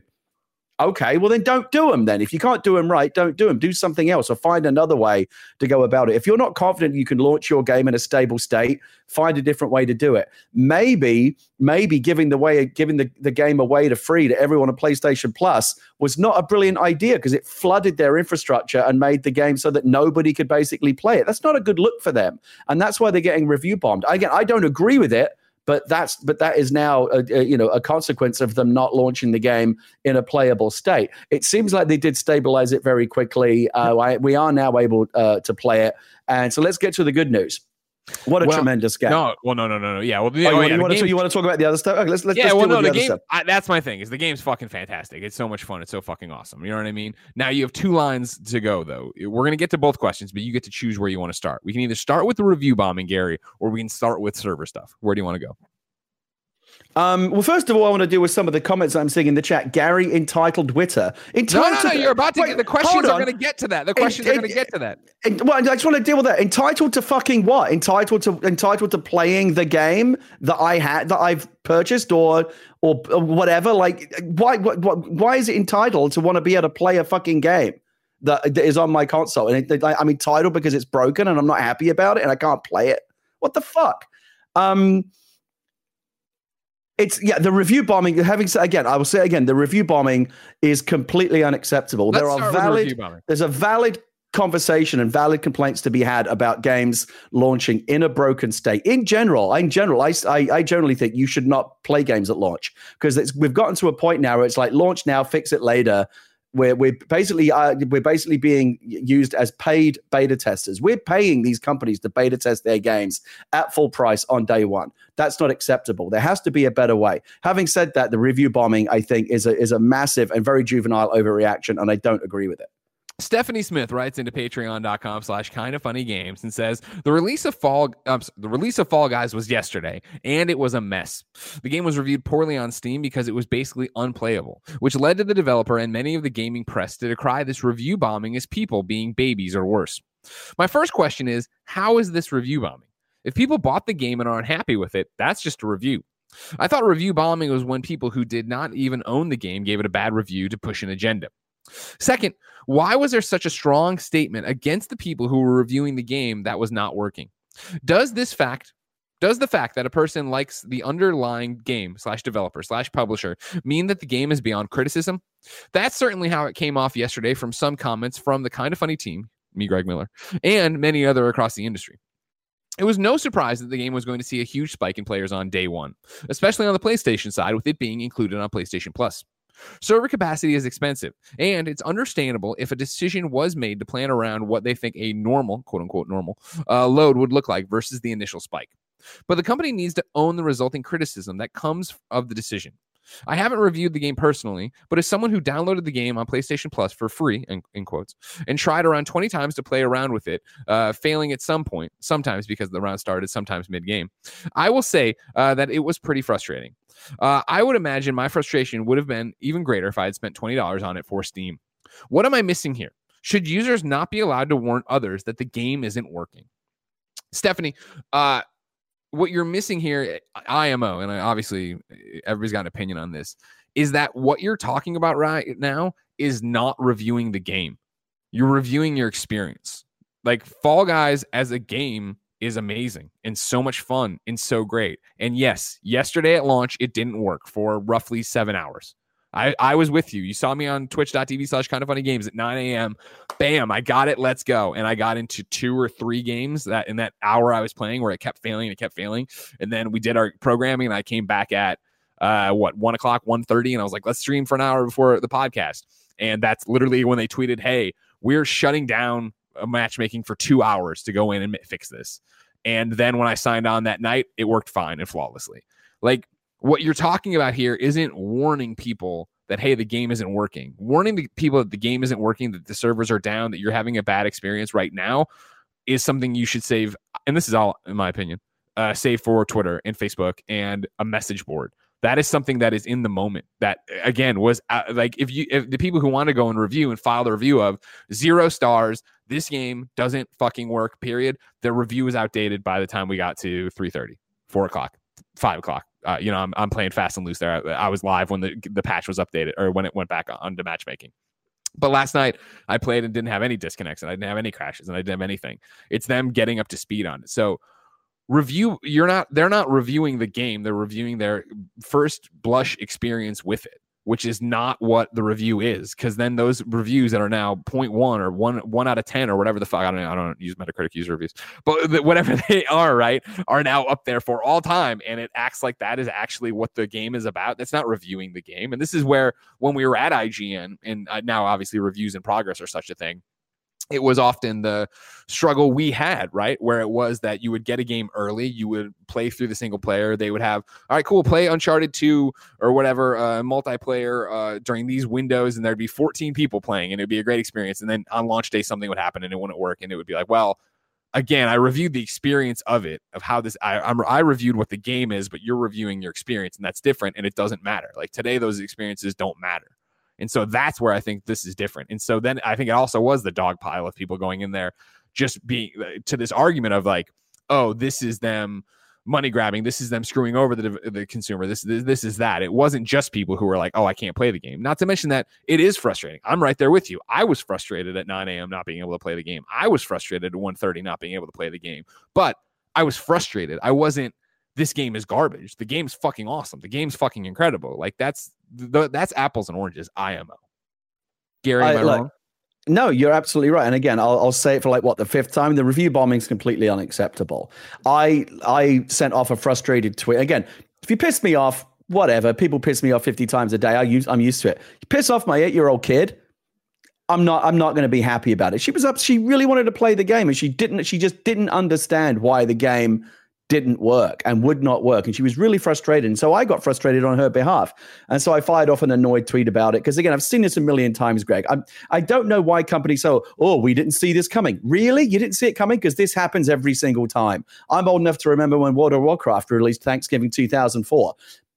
Okay, well then don't do them then. If you can't do them right, don't do them. Do something else or find another way to go about it. If you're not confident you can launch your game in a stable state, find a different way to do it. Maybe, maybe giving the way giving the, the game away to free to everyone on PlayStation Plus was not a brilliant idea because it flooded their infrastructure and made the game so that nobody could basically play it. That's not a good look for them. And that's why they're getting review bombed. Again, I don't agree with it but that's but that is now a, a, you know a consequence of them not launching the game in a playable state. It seems like they did stabilize it very quickly. Uh, I, we are now able uh, to play it, and so let's get to the good news. What a well, tremendous game! No, well, no, no, no, no. Yeah, well, oh, you, oh, yeah, you, want to, you, want to, talk about the other stuff? Okay, let's let's yeah. Let's well, no, the, the game. I, that's my thing. Is the game's fucking fantastic. It's so much fun. It's so fucking awesome. You know what I mean? Now you have two lines to go though. We're gonna get to both questions, but you get to choose where you want to start. We can either start with the review bombing, Gary, or we can start with server stuff. Where do you want to go? Um, well, first of all, I want to deal with some of the comments I'm seeing in the chat. Gary entitled Whitta. Entitled no, no, no. You're about to wait, get the questions are going to get to that. The questions are going to get to that. well, I just want to deal with that. Entitled to fucking what? Entitled to entitled to playing the game that I had that I've purchased or or, or whatever. Like, why, why why is it entitled to want to be able to play a fucking game? That, that is on my console, and it, I'm entitled because it's broken, and I'm not happy about it, and I can't play it. What the fuck? Um, it's yeah, the review bombing. Having said again, I will say again, the review bombing is completely unacceptable. Let's there are valid. There's a valid conversation and valid complaints to be had about games launching in a broken state. In general, in general, I, I, I generally think you should not play games at launch because we've gotten to a point now where it's like launch now, fix it later we're, we're basically uh, we're basically being used as paid beta testers. We're paying these companies to beta test their games at full price on day one. That's not acceptable. There has to be a better way. Having said that, the review bombing I think is a is a massive and very juvenile overreaction, and I don't agree with it. Stephanie Smith writes into patreon.com slash kind of funny games and says the release of fall um, the release of Fall Guys was yesterday and it was a mess. The game was reviewed poorly on Steam because it was basically unplayable, which led to the developer and many of the gaming press to decry this review bombing as people being babies or worse. My first question is how is this review bombing? If people bought the game and are unhappy with it, that's just a review. I thought review bombing was when people who did not even own the game gave it a bad review to push an agenda. Second, why was there such a strong statement against the people who were reviewing the game that was not working? Does this fact does the fact that a person likes the underlying game slash developer slash publisher mean that the game is beyond criticism? That's certainly how it came off yesterday from some comments from the kind of funny team, me, Greg Miller, and many other across the industry. It was no surprise that the game was going to see a huge spike in players on day one, especially on the PlayStation side, with it being included on PlayStation Plus. Server capacity is expensive, and it's understandable if a decision was made to plan around what they think a normal, quote unquote, normal uh, load would look like versus the initial spike. But the company needs to own the resulting criticism that comes of the decision. I haven't reviewed the game personally, but as someone who downloaded the game on PlayStation Plus for free, in, in quotes, and tried around 20 times to play around with it, uh, failing at some point, sometimes because the round started, sometimes mid game, I will say uh, that it was pretty frustrating. Uh, I would imagine my frustration would have been even greater if I had spent $20 on it for Steam. What am I missing here? Should users not be allowed to warn others that the game isn't working? Stephanie, uh, what you're missing here, IMO, and obviously everybody's got an opinion on this, is that what you're talking about right now is not reviewing the game. You're reviewing your experience. Like Fall Guys as a game is amazing and so much fun and so great. And yes, yesterday at launch, it didn't work for roughly seven hours. I, I was with you. You saw me on twitch.tv slash kind of funny games at 9 a.m. Bam, I got it. Let's go. And I got into two or three games that in that hour I was playing where it kept failing and it kept failing. And then we did our programming and I came back at uh what one o'clock, 1.30, and I was like, let's stream for an hour before the podcast. And that's literally when they tweeted, Hey, we're shutting down matchmaking for two hours to go in and fix this. And then when I signed on that night, it worked fine and flawlessly. Like what you're talking about here isn't warning people that hey the game isn't working. Warning the people that the game isn't working that the servers are down that you're having a bad experience right now is something you should save and this is all in my opinion uh, save for twitter and facebook and a message board. That is something that is in the moment that again was uh, like if you if the people who want to go and review and file the review of zero stars this game doesn't fucking work period. The review is outdated by the time we got to 3.30 4 o'clock 5 o'clock uh, you know, I'm, I'm playing fast and loose there. I, I, was live when the the patch was updated or when it went back on to matchmaking. But last night I played and didn't have any disconnects and I didn't have any crashes and I didn't have anything. It's them getting up to speed on it. So review you're not they're not reviewing the game they're reviewing their first blush experience with it which is not what the review is because then those reviews that are now 0.1 or 1 1 out of 10 or whatever the fuck I don't I don't use Metacritic user reviews but whatever they are right are now up there for all time and it acts like that is actually what the game is about. That's not reviewing the game and this is where when we were at IGN and uh, now obviously reviews in progress are such a thing it was often the struggle we had, right? Where it was that you would get a game early, you would play through the single player. They would have, all right, cool, play Uncharted 2 or whatever, uh, multiplayer uh, during these windows, and there'd be 14 people playing, and it'd be a great experience. And then on launch day, something would happen and it wouldn't work. And it would be like, well, again, I reviewed the experience of it, of how this, I, I'm, I reviewed what the game is, but you're reviewing your experience, and that's different, and it doesn't matter. Like today, those experiences don't matter. And so that's where I think this is different. And so then I think it also was the dog pile of people going in there just being uh, to this argument of like, oh, this is them money grabbing. This is them screwing over the, the consumer. This, this, this is that. It wasn't just people who were like, oh, I can't play the game. Not to mention that it is frustrating. I'm right there with you. I was frustrated at 9 a.m. not being able to play the game. I was frustrated at 1:30 not being able to play the game. But I was frustrated. I wasn't this game is garbage. The game's fucking awesome. The game's fucking incredible. Like that's the, that's apples and oranges. IMO. Gary, am I, I wrong? No, you're absolutely right. And again, I'll, I'll, say it for like what the fifth time. The review bombing is completely unacceptable. I I sent off a frustrated tweet. Again, if you piss me off, whatever. People piss me off 50 times a day. I use I'm used to it. You piss off my eight year old kid. I'm not I'm not going to be happy about it. She was up. She really wanted to play the game, and she didn't. She just didn't understand why the game didn't work and would not work. And she was really frustrated. And so I got frustrated on her behalf. And so I fired off an annoyed tweet about it. Because again, I've seen this a million times, Greg. I'm, I don't know why companies say, oh, we didn't see this coming. Really? You didn't see it coming? Because this happens every single time. I'm old enough to remember when World of Warcraft released Thanksgiving 2004.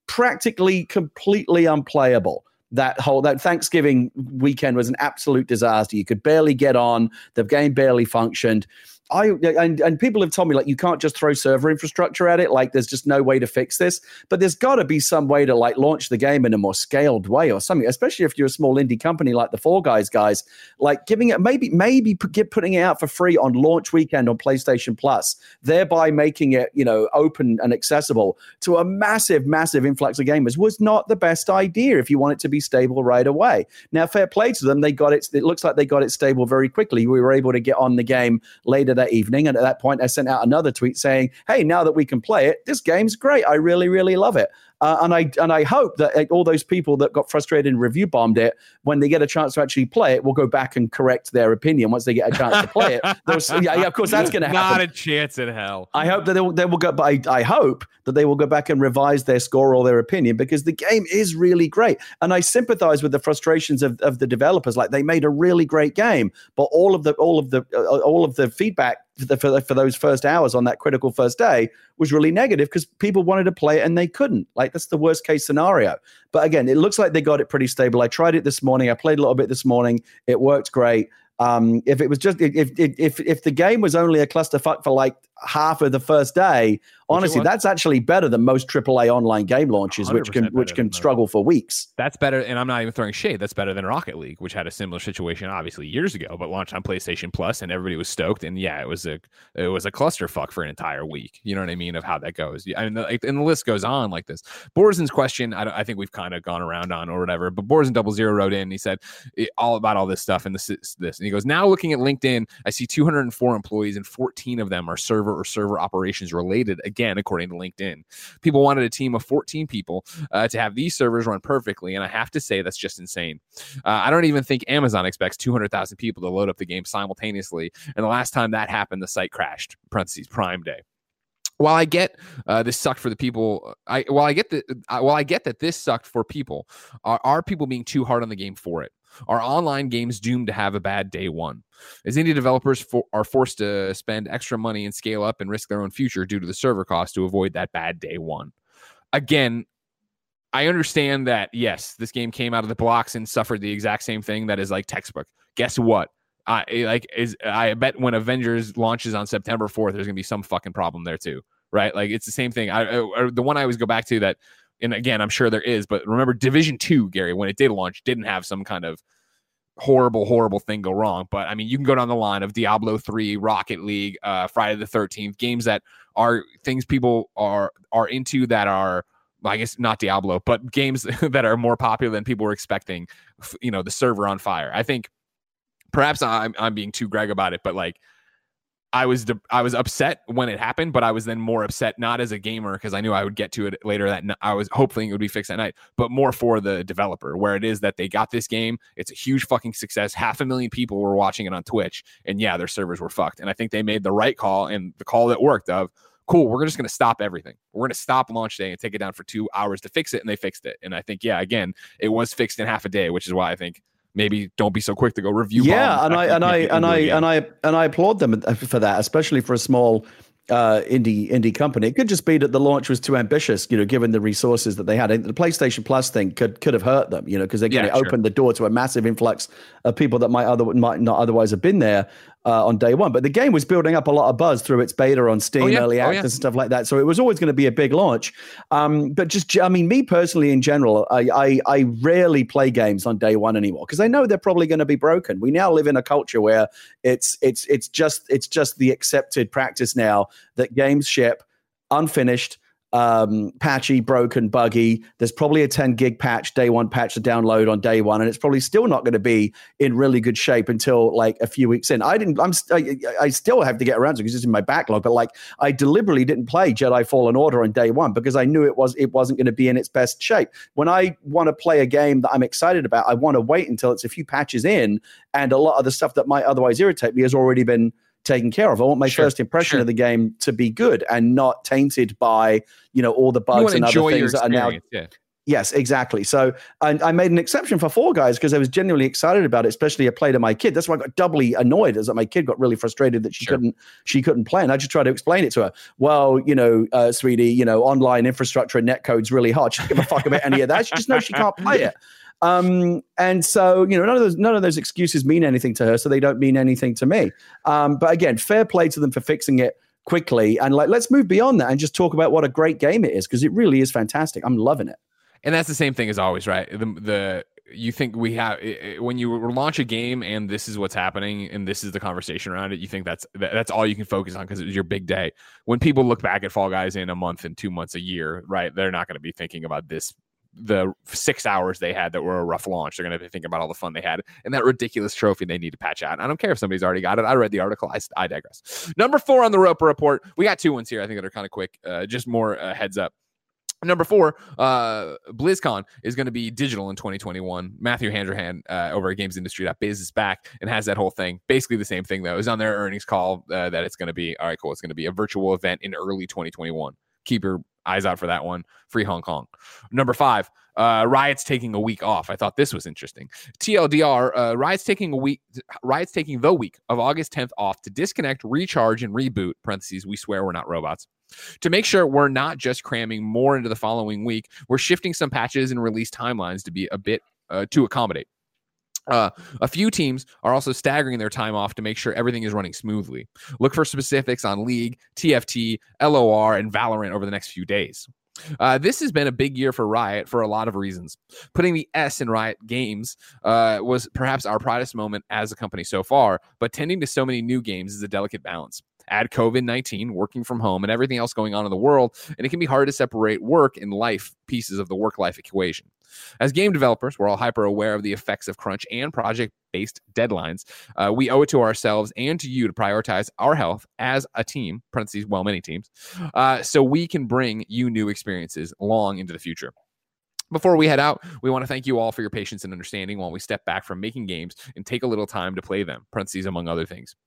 Practically completely unplayable that whole that Thanksgiving weekend was an absolute disaster. You could barely get on. The game barely functioned. I and, and people have told me like you can't just throw server infrastructure at it. Like there's just no way to fix this. But there's got to be some way to like launch the game in a more scaled way or something. Especially if you're a small indie company like the Fall Guys guys, like giving it maybe maybe get putting it out for free on launch weekend on PlayStation Plus, thereby making it you know open and accessible to a massive massive influx of gamers was not the best idea if you want it to be stable right away. Now fair play to them, they got it. It looks like they got it stable very quickly. We were able to get on the game later that evening. And at that point, I sent out another tweet saying, Hey, now that we can play it, this game's great. I really, really love it. Uh, and I and I hope that uh, all those people that got frustrated and review bombed it, when they get a chance to actually play it, will go back and correct their opinion once they get a chance to play it. yeah, yeah, of course, that's going to happen. Not a chance in hell. I hope that they will, they will go. But I, I hope that they will go back and revise their score or their opinion because the game is really great. And I sympathize with the frustrations of, of the developers. Like they made a really great game, but all of the all of the uh, all of the feedback for, for, those first hours on that critical first day was really negative because people wanted to play it and they couldn't. Like that's the worst case scenario. But again, it looks like they got it pretty stable. I tried it this morning. I played a little bit this morning. It worked great. Um, if it was just if if if the game was only a clusterfuck for like half of the first day, honestly, that's actually better than most AAA online game launches, which can which can struggle for weeks. That's better, and I'm not even throwing shade. That's better than Rocket League, which had a similar situation, obviously years ago, but launched on PlayStation Plus, and everybody was stoked. And yeah, it was a it was a clusterfuck for an entire week. You know what I mean of how that goes. I mean, the, and the list goes on like this. Borzen's question, I, I think we've kind of gone around on or whatever, but Borzen Double Zero wrote in. He said all about all this stuff and this this and he goes, Now looking at LinkedIn, I see 204 employees and 14 of them are server or server operations related, again, according to LinkedIn. People wanted a team of 14 people uh, to have these servers run perfectly. And I have to say, that's just insane. Uh, I don't even think Amazon expects 200,000 people to load up the game simultaneously. And the last time that happened, the site crashed, parentheses, Prime Day while I get uh, this sucked for the people, I while I get that uh, while I get that this sucked for people, are, are people being too hard on the game for it? Are online games doomed to have a bad day one? As indie developers for, are forced to spend extra money and scale up and risk their own future due to the server cost to avoid that bad day one. Again, I understand that yes, this game came out of the blocks and suffered the exact same thing that is like textbook. Guess what? I eh, like is I bet when Avengers launches on September 4th, there's gonna be some fucking problem there too right? Like it's the same thing. I, I the one I always go back to that, and again, I'm sure there is, but remember Division Two, Gary, when it did launch, didn't have some kind of horrible, horrible thing go wrong. But I mean, you can go down the line of Diablo 3, Rocket League, uh, Friday the 13th, games that are things people are are into that are I guess not Diablo, but games that are more popular than people were expecting. You know, the server on fire. I think perhaps I'm I'm being too Greg about it, but like I was de- I was upset when it happened, but I was then more upset not as a gamer because I knew I would get to it later that n- I was hoping it would be fixed that night, but more for the developer where it is that they got this game. It's a huge fucking success. Half a million people were watching it on Twitch, and yeah, their servers were fucked. And I think they made the right call and the call that worked of cool, we're just going to stop everything. We're going to stop launch day and take it down for two hours to fix it. And they fixed it. And I think, yeah, again, it was fixed in half a day, which is why I think maybe don't be so quick to go review. Yeah, and I and I and I and I and I applaud them for that, especially for a small uh, indie indie company. It could just be that the launch was too ambitious, you know, given the resources that they had. The PlayStation Plus thing could could have hurt them, you know, because they're yeah, sure. opened the door to a massive influx of people that might other might not otherwise have been there uh, on day one. But the game was building up a lot of buzz through its beta on Steam, oh, yeah. early access, oh, yeah. and stuff like that. So it was always going to be a big launch. Um, but just, I mean, me personally, in general, I I, I rarely play games on day one anymore because I know they're probably going to be broken. We now live in a culture where it's it's it's just it's just the accepted practice now that games ship unfinished um, patchy, broken, buggy. There's probably a 10 gig patch, day one patch to download on day one, and it's probably still not going to be in really good shape until like a few weeks in. I didn't. I'm. I, I still have to get around to because it's in my backlog. But like, I deliberately didn't play Jedi Fallen Order on day one because I knew it was it wasn't going to be in its best shape. When I want to play a game that I'm excited about, I want to wait until it's a few patches in, and a lot of the stuff that might otherwise irritate me has already been taken care of. I want my sure, first impression sure. of the game to be good and not tainted by you know all the bugs and other things that are now. Yeah. Yes, exactly. So I, I, made an exception for Fall Guys because I was genuinely excited about it, especially I played to my kid. That's why I got doubly annoyed, is that my kid got really frustrated that she sure. couldn't she couldn't play, and I just tried to explain it to her. Well, you know, uh, sweetie, you know, online infrastructure and net code's really hard. She doesn't give a fuck about any of that. She just knows she can't play it. Um, and so, you know, none of those none of those excuses mean anything to her, so they don't mean anything to me. Um, but again, fair play to them for fixing it quickly. And like, let's move beyond that and just talk about what a great game it is because it really is fantastic. I'm loving it. And that's the same thing as always, right? The, the you think we have when you launch a game and this is what's happening and this is the conversation around it you think that's that's all you can focus on because it was your big day when people look back at fall guys in a month and two months a year right they're not going to be thinking about this the six hours they had that were a rough launch. They're going to be thinking about all the fun they had and that ridiculous trophy they need to patch out. I don't care if somebody's already got it. I read the article. I, I digress. Number four on the Roper report. We got two ones here. I think that are kind of quick. Uh, just more uh, heads up. Number four, uh, BlizzCon is going to be digital in 2021. Matthew Handrahan uh, over at GamesIndustry.biz is back and has that whole thing. Basically the same thing though. Is on their earnings call uh, that it's going to be all right. Cool. It's going to be a virtual event in early 2021. Keep your eyes out for that one. Free Hong Kong. Number five, uh, Riot's taking a week off. I thought this was interesting. TLDR, uh, Riot's taking a week. Riot's taking the week of August 10th off to disconnect, recharge, and reboot. Parentheses. We swear we're not robots. To make sure we're not just cramming more into the following week, we're shifting some patches and release timelines to be a bit uh, to accommodate. Uh, a few teams are also staggering their time off to make sure everything is running smoothly. Look for specifics on League, TFT, LOR, and Valorant over the next few days. Uh, this has been a big year for Riot for a lot of reasons. Putting the S in Riot Games uh, was perhaps our proudest moment as a company so far, but tending to so many new games is a delicate balance. Add COVID 19, working from home, and everything else going on in the world, and it can be hard to separate work and life pieces of the work life equation. As game developers, we're all hyper aware of the effects of crunch and project based deadlines. Uh, we owe it to ourselves and to you to prioritize our health as a team, parentheses, well, many teams, uh, so we can bring you new experiences long into the future. Before we head out, we want to thank you all for your patience and understanding while we step back from making games and take a little time to play them, parentheses, among other things.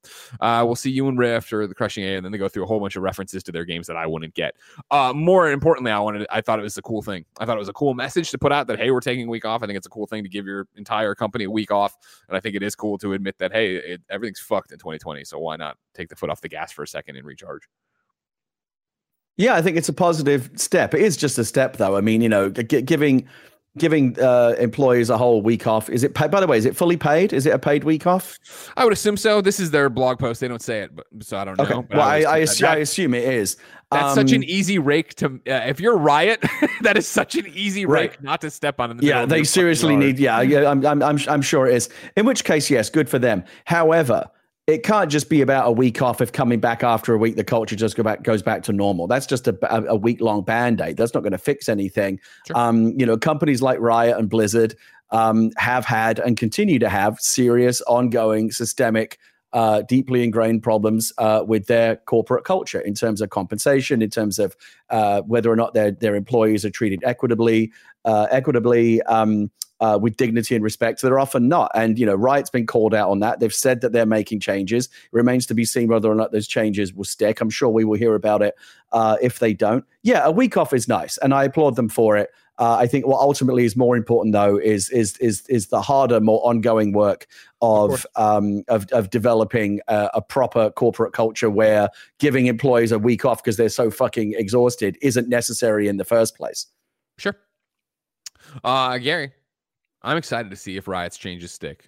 Uh, we'll see you in Rift or the Crushing A, and then they go through a whole bunch of references to their games that I wouldn't get. Uh, more importantly, I wanted, I thought it was a cool thing. I thought it was a cool message to put out that, hey, we're taking a week off. I think it's a cool thing to give your entire company a week off. And I think it is cool to admit that, hey, it, everything's fucked in 2020. So why not take the foot off the gas for a second and recharge? Yeah, I think it's a positive step. It is just a step, though. I mean, you know, g- giving giving uh, employees a whole week off. Is it? By the way, is it fully paid? Is it a paid week off? I would assume so. This is their blog post. They don't say it, but so I don't know. Okay. Well, I, I, assume, I, assume, it is. That's such an easy rake to. Uh, if you're Riot, that is such an easy rake Right. not to step on. In the Yeah, of they seriously need. Yeah, yeah, I'm, I'm, I'm, I'm sure it is. In which case, yes, good for them. However, it can't just be about a week off. If coming back after a week, the culture just go back goes back to normal. That's just a, a, week long band aid. That's not going to fix anything. Sure. Um, you know, companies like Riot and Blizzard um, have had and continue to have serious, ongoing, systemic. Uh, deeply ingrained problems uh, with their corporate culture in terms of compensation, in terms of uh, whether or not their their employees are treated equitably, uh, equitably um, uh, with dignity and respect. They're often not, and you know, Riot's been called out on that. They've said that they're making changes. It remains to be seen whether or not those changes will stick. I'm sure we will hear about it uh, if they don't. Yeah, a week off is nice, and I applaud them for it. Uh, I think what ultimately is more important, though, is is is is the harder, more ongoing work of um, of, of developing a, a proper corporate culture where giving employees a week off because they're so fucking exhausted isn't necessary in the first place. Sure. Uh, Gary, I'm excited to see if Riot's changes stick,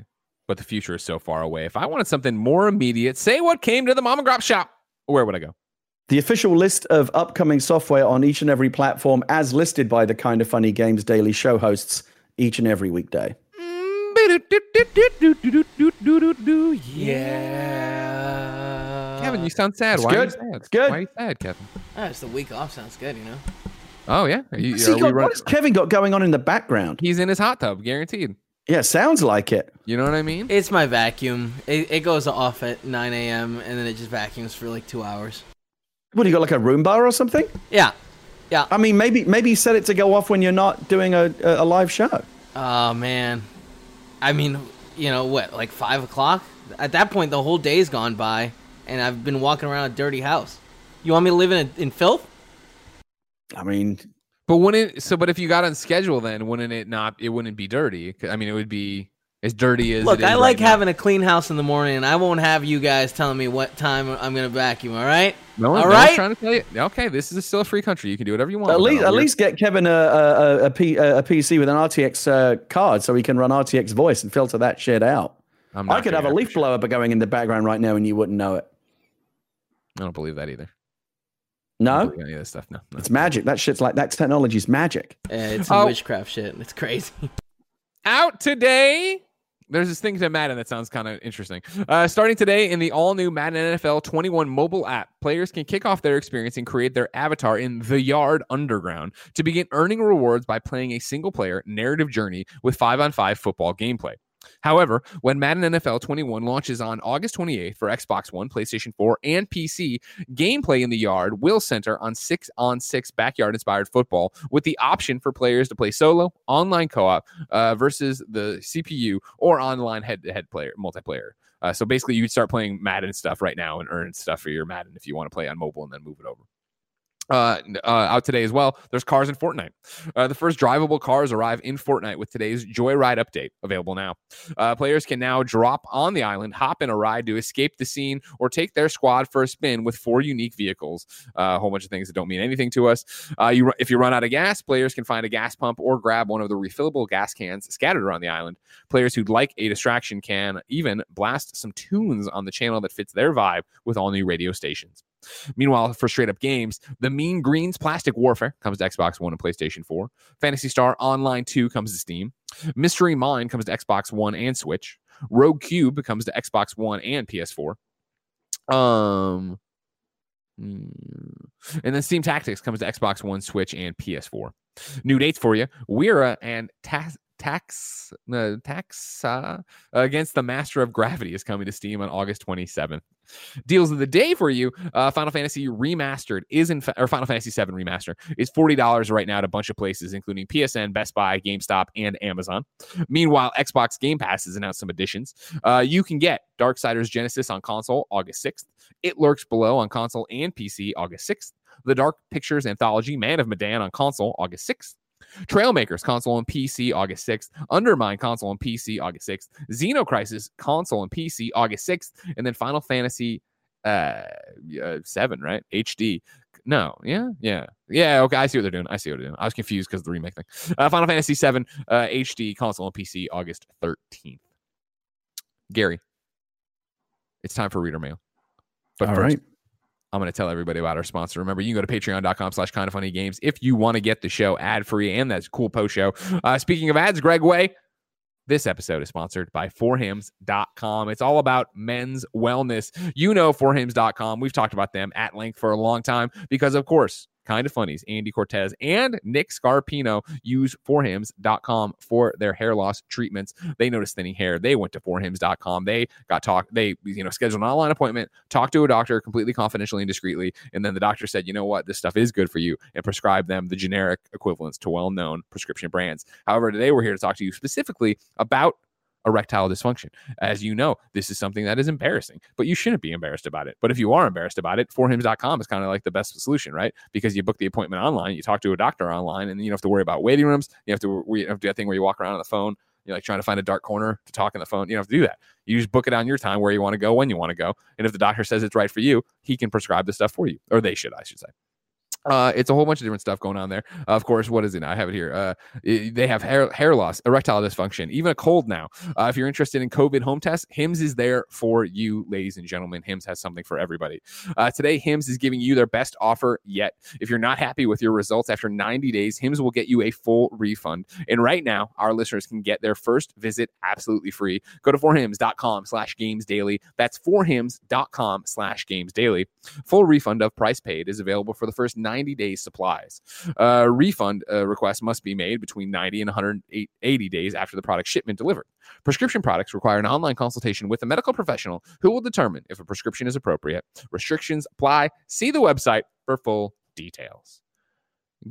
but the future is so far away. If I wanted something more immediate, say what came to the mom and grop shop, where would I go? The official list of upcoming software on each and every platform, as listed by the Kind of Funny Games Daily Show hosts each and every weekday. Yeah. Kevin, you sound sad. It's Why are you sad? It's good. Why are you sad, Kevin? Ah, just a week off sounds good, you know. Oh yeah, are you, See, are we God, run- what has Kevin got going on in the background? He's in his hot tub, guaranteed. Yeah, sounds like it. You know what I mean? It's my vacuum. It, it goes off at 9 a.m. and then it just vacuums for like two hours. What do you got, like a Roomba or something? Yeah. Yeah. I mean, maybe maybe set it to go off when you're not doing a, a, a live show. Oh, man. I mean, you know, what, like 5 o'clock? At that point, the whole day's gone by and I've been walking around a dirty house. You want me to live in, a, in filth? I mean, But wouldn't so? But if you got on schedule, then wouldn't it not? It wouldn't be dirty. I mean, it would be as dirty as. Look, it is I like right now. having a clean house in the morning, and I won't have you guys telling me what time I'm going to vacuum, all right? No, one, All no one's right. trying to tell you. Okay, this is still a free country. You can do whatever you want. at least at least get Kevin a a, a, a, P, a PC with an RTX uh, card so he can run RTX voice and filter that shit out. I'm not I could have a that for leaf sure. blower going in the background right now and you wouldn't know it. I don't believe that either. I don't No, believe any of this stuff. No, no. it's magic. That shit's like that technology's magic. Yeah, it's some Oh. witchcraft shit. It's crazy. out today. There's this thing to Madden that sounds kind of interesting. Uh, starting today in the all new Madden NFL 21 mobile app, players can kick off their experience and create their avatar in the Yard Underground to begin earning rewards by playing a single player narrative journey with 5 on 5 football gameplay. However, when Madden NFL 21 launches on August 28th for Xbox One, PlayStation 4, and PC, gameplay in the yard will center on six on six backyard inspired football with the option for players to play solo, online co op, uh, versus the CPU or online head to head player multiplayer. Uh, so basically, you'd start playing Madden stuff right now and earn stuff for your Madden if you want to play on mobile and then move it over. Uh, uh, out today as well. There's cars in Fortnite. Uh, the first drivable cars arrive in Fortnite with today's Joyride update available now. Uh, players can now drop on the island, hop in a ride to escape the scene, or take their squad for a spin with four unique vehicles. Uh, a whole bunch of things that don't mean anything to us. Uh, you, if you run out of gas, players can find a gas pump or grab one of the refillable gas cans scattered around the island. Players who'd like a distraction can even blast some tunes on the channel that fits their vibe with all new radio stations. Meanwhile, for straight up games, the Mean Greens Plastic Warfare comes to Xbox One and PlayStation 4. Phantasy Star Online 2 comes to Steam. Mystery Mine comes to Xbox One and Switch. Rogue Cube comes to Xbox One and PS4. Um, mm, and then Steam Tactics comes to Xbox One, Switch, and PS4. New dates for you: Weira and Tax. Tax, uh, against the Master of Gravity is coming to Steam on August 27th. Deals of the day for you: uh, Final Fantasy Remastered is in, fa- or Final Fantasy VII Remaster is forty dollars right now at a bunch of places, including PSN, Best Buy, GameStop, and Amazon. Meanwhile, Xbox Game Pass has announced some additions. Uh, you can get Darksiders Genesis on console August 6th. It Lurks Below on console and PC August 6th. The Dark Pictures Anthology Man of Medan on console August 6th. Trailmakers console and PC August 6th. Undermine console and PC August 6th. Xenocrisis console and PC August 6th. And then Final Fantasy uh, uh 7, right? HD. No, yeah, yeah, yeah. Okay, I see what they're doing. I see what they're doing. I was confused because of the remake thing. Uh, Final Fantasy 7 uh, HD console and PC August 13th. Gary, it's time for reader mail. But All first, right. I'm going to tell everybody about our sponsor. Remember, you can go to patreon.com slash kind of funny games if you want to get the show ad free and that's cool post show. Uh, speaking of ads, Greg Way, this episode is sponsored by forhims.com. It's all about men's wellness. You know forhims.com. We've talked about them at length for a long time because, of course, kind of funnies. Andy Cortez and Nick Scarpino use forhims.com for their hair loss treatments. They noticed thinning hair. They went to forhims.com. They got talk. They, you know, scheduled an online appointment, talked to a doctor completely confidentially and discreetly. And then the doctor said, you know what, this stuff is good for you and prescribed them the generic equivalents to well known prescription brands. However, today we're here to talk to you specifically about erectile dysfunction. As you know, this is something that is embarrassing, but you shouldn't be embarrassed about it. But if you are embarrassed about it, forhims.com is kind of like the best solution, right? Because you book the appointment online, you talk to a doctor online, and you don't have to worry about waiting rooms. You have to, you have to do that thing where you walk around on the phone. You're like trying to find a dark corner to talk on the phone. You don't have to do that. You just book it on your time where you want to go when you want to go. And if the doctor says it's right for you, he can prescribe the stuff for you, or they should, I should say. Uh, it's a whole bunch of different stuff going on there. Uh, of course, what is it? I have it here. Uh, it, they have hair, hair loss, erectile dysfunction, even a cold now. Uh, if you're interested in COVID home tests, Hims is there for you, ladies and gentlemen. Hims has something for everybody. Uh, today, Hims is giving you their best offer yet. If you're not happy with your results after 90 days, Hims will get you a full refund. And right now, our listeners can get their first visit absolutely free. Go to forhims.com slash games daily. That's forhims.com slash games daily. Full refund of price paid is available for the first 90 days supplies. Uh, refund uh, request must be made between 90 and 180 days after the product shipment delivered. Prescription products require an online consultation with a medical professional who will determine if a prescription is appropriate. Restrictions apply. See the website for full details.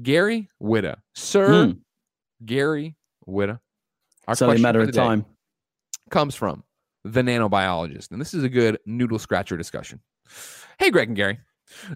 Gary Whitta, Sir Hmm. Gary Whitta. Our It's only a matter of time. comes from the nanobiologist. And this is a good noodle scratcher discussion. Hey, Greg and Gary.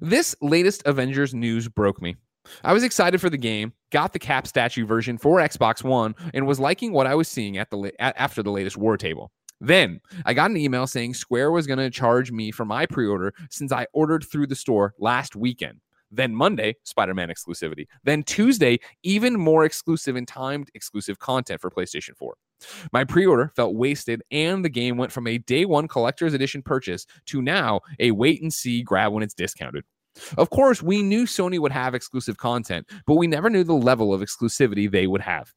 This latest Avengers news broke me. I was excited for the game, got the cap statue version for Xbox One, and was liking what I was seeing at the la- after the latest war table. Then I got an email saying Square was going to charge me for my pre-order since I ordered through the store last weekend. Then Monday, Spider-Man exclusivity. Then Tuesday, even more exclusive and timed exclusive content for PlayStation 4. My pre-order felt wasted, and the game went from a day one collector's edition purchase to now a wait and see grab when it's discounted. Of course, we knew Sony would have exclusive content, but we never knew the level of exclusivity they would have.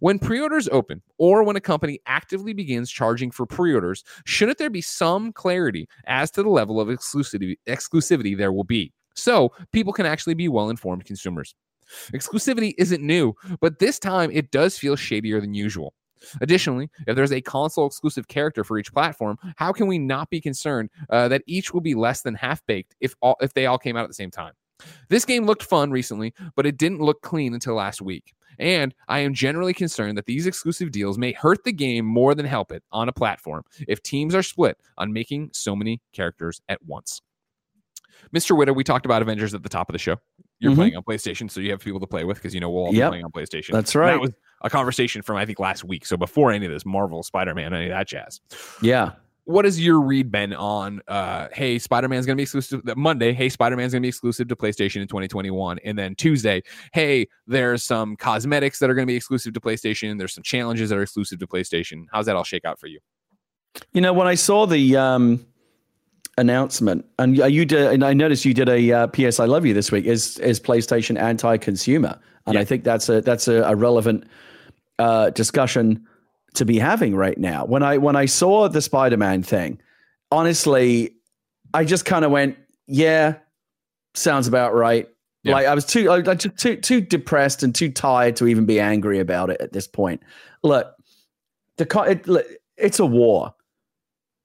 When pre orders open, or when a company actively begins charging for pre orders, shouldn't there be some clarity as to the level of exclusivity, exclusivity there will be? So people can actually be well informed consumers. Exclusivity isn't new, but this time it does feel shadier than usual. Additionally, if there's a console exclusive character for each platform, how can we not be concerned uh, that each will be less than half baked if all if they all came out at the same time? This game looked fun recently, but it didn't look clean until last week. And I am generally concerned that these exclusive deals may hurt the game more than help it on a platform if teams are split on making so many characters at once. Mr. Whitta, we talked about Avengers at the top of the show. You're Mhm. playing on PlayStation, so you have people to play with because you know we'll all be Yep. playing on PlayStation. That's right. That was a conversation from I think last week. So before any of this Marvel, Spider Man, any of that jazz. Yeah. What has your read, been on uh hey, Spider Man's gonna be exclusive Monday, hey, Spider Man's gonna be exclusive to PlayStation in 2021. And then Tuesday, hey, there's some cosmetics that are gonna be exclusive to PlayStation, there's some challenges that are exclusive to PlayStation. How's that all shake out for you? You know, when I saw the um, announcement, and you did, and I noticed you did a uh, PS "I Love You" this week. Is is PlayStation anti-consumer? And Yeah. I think that's a that's a, a relevant uh, discussion to be having right now. When I when I saw the Spider-Man thing, honestly, I just kind of went, "Yeah, sounds about right." Yeah. Like I was too, just too too depressed and too tired to even be angry about it at this point. Look, the it, look, it's a war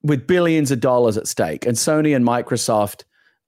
with billions of dollars at stake, and Sony and Microsoft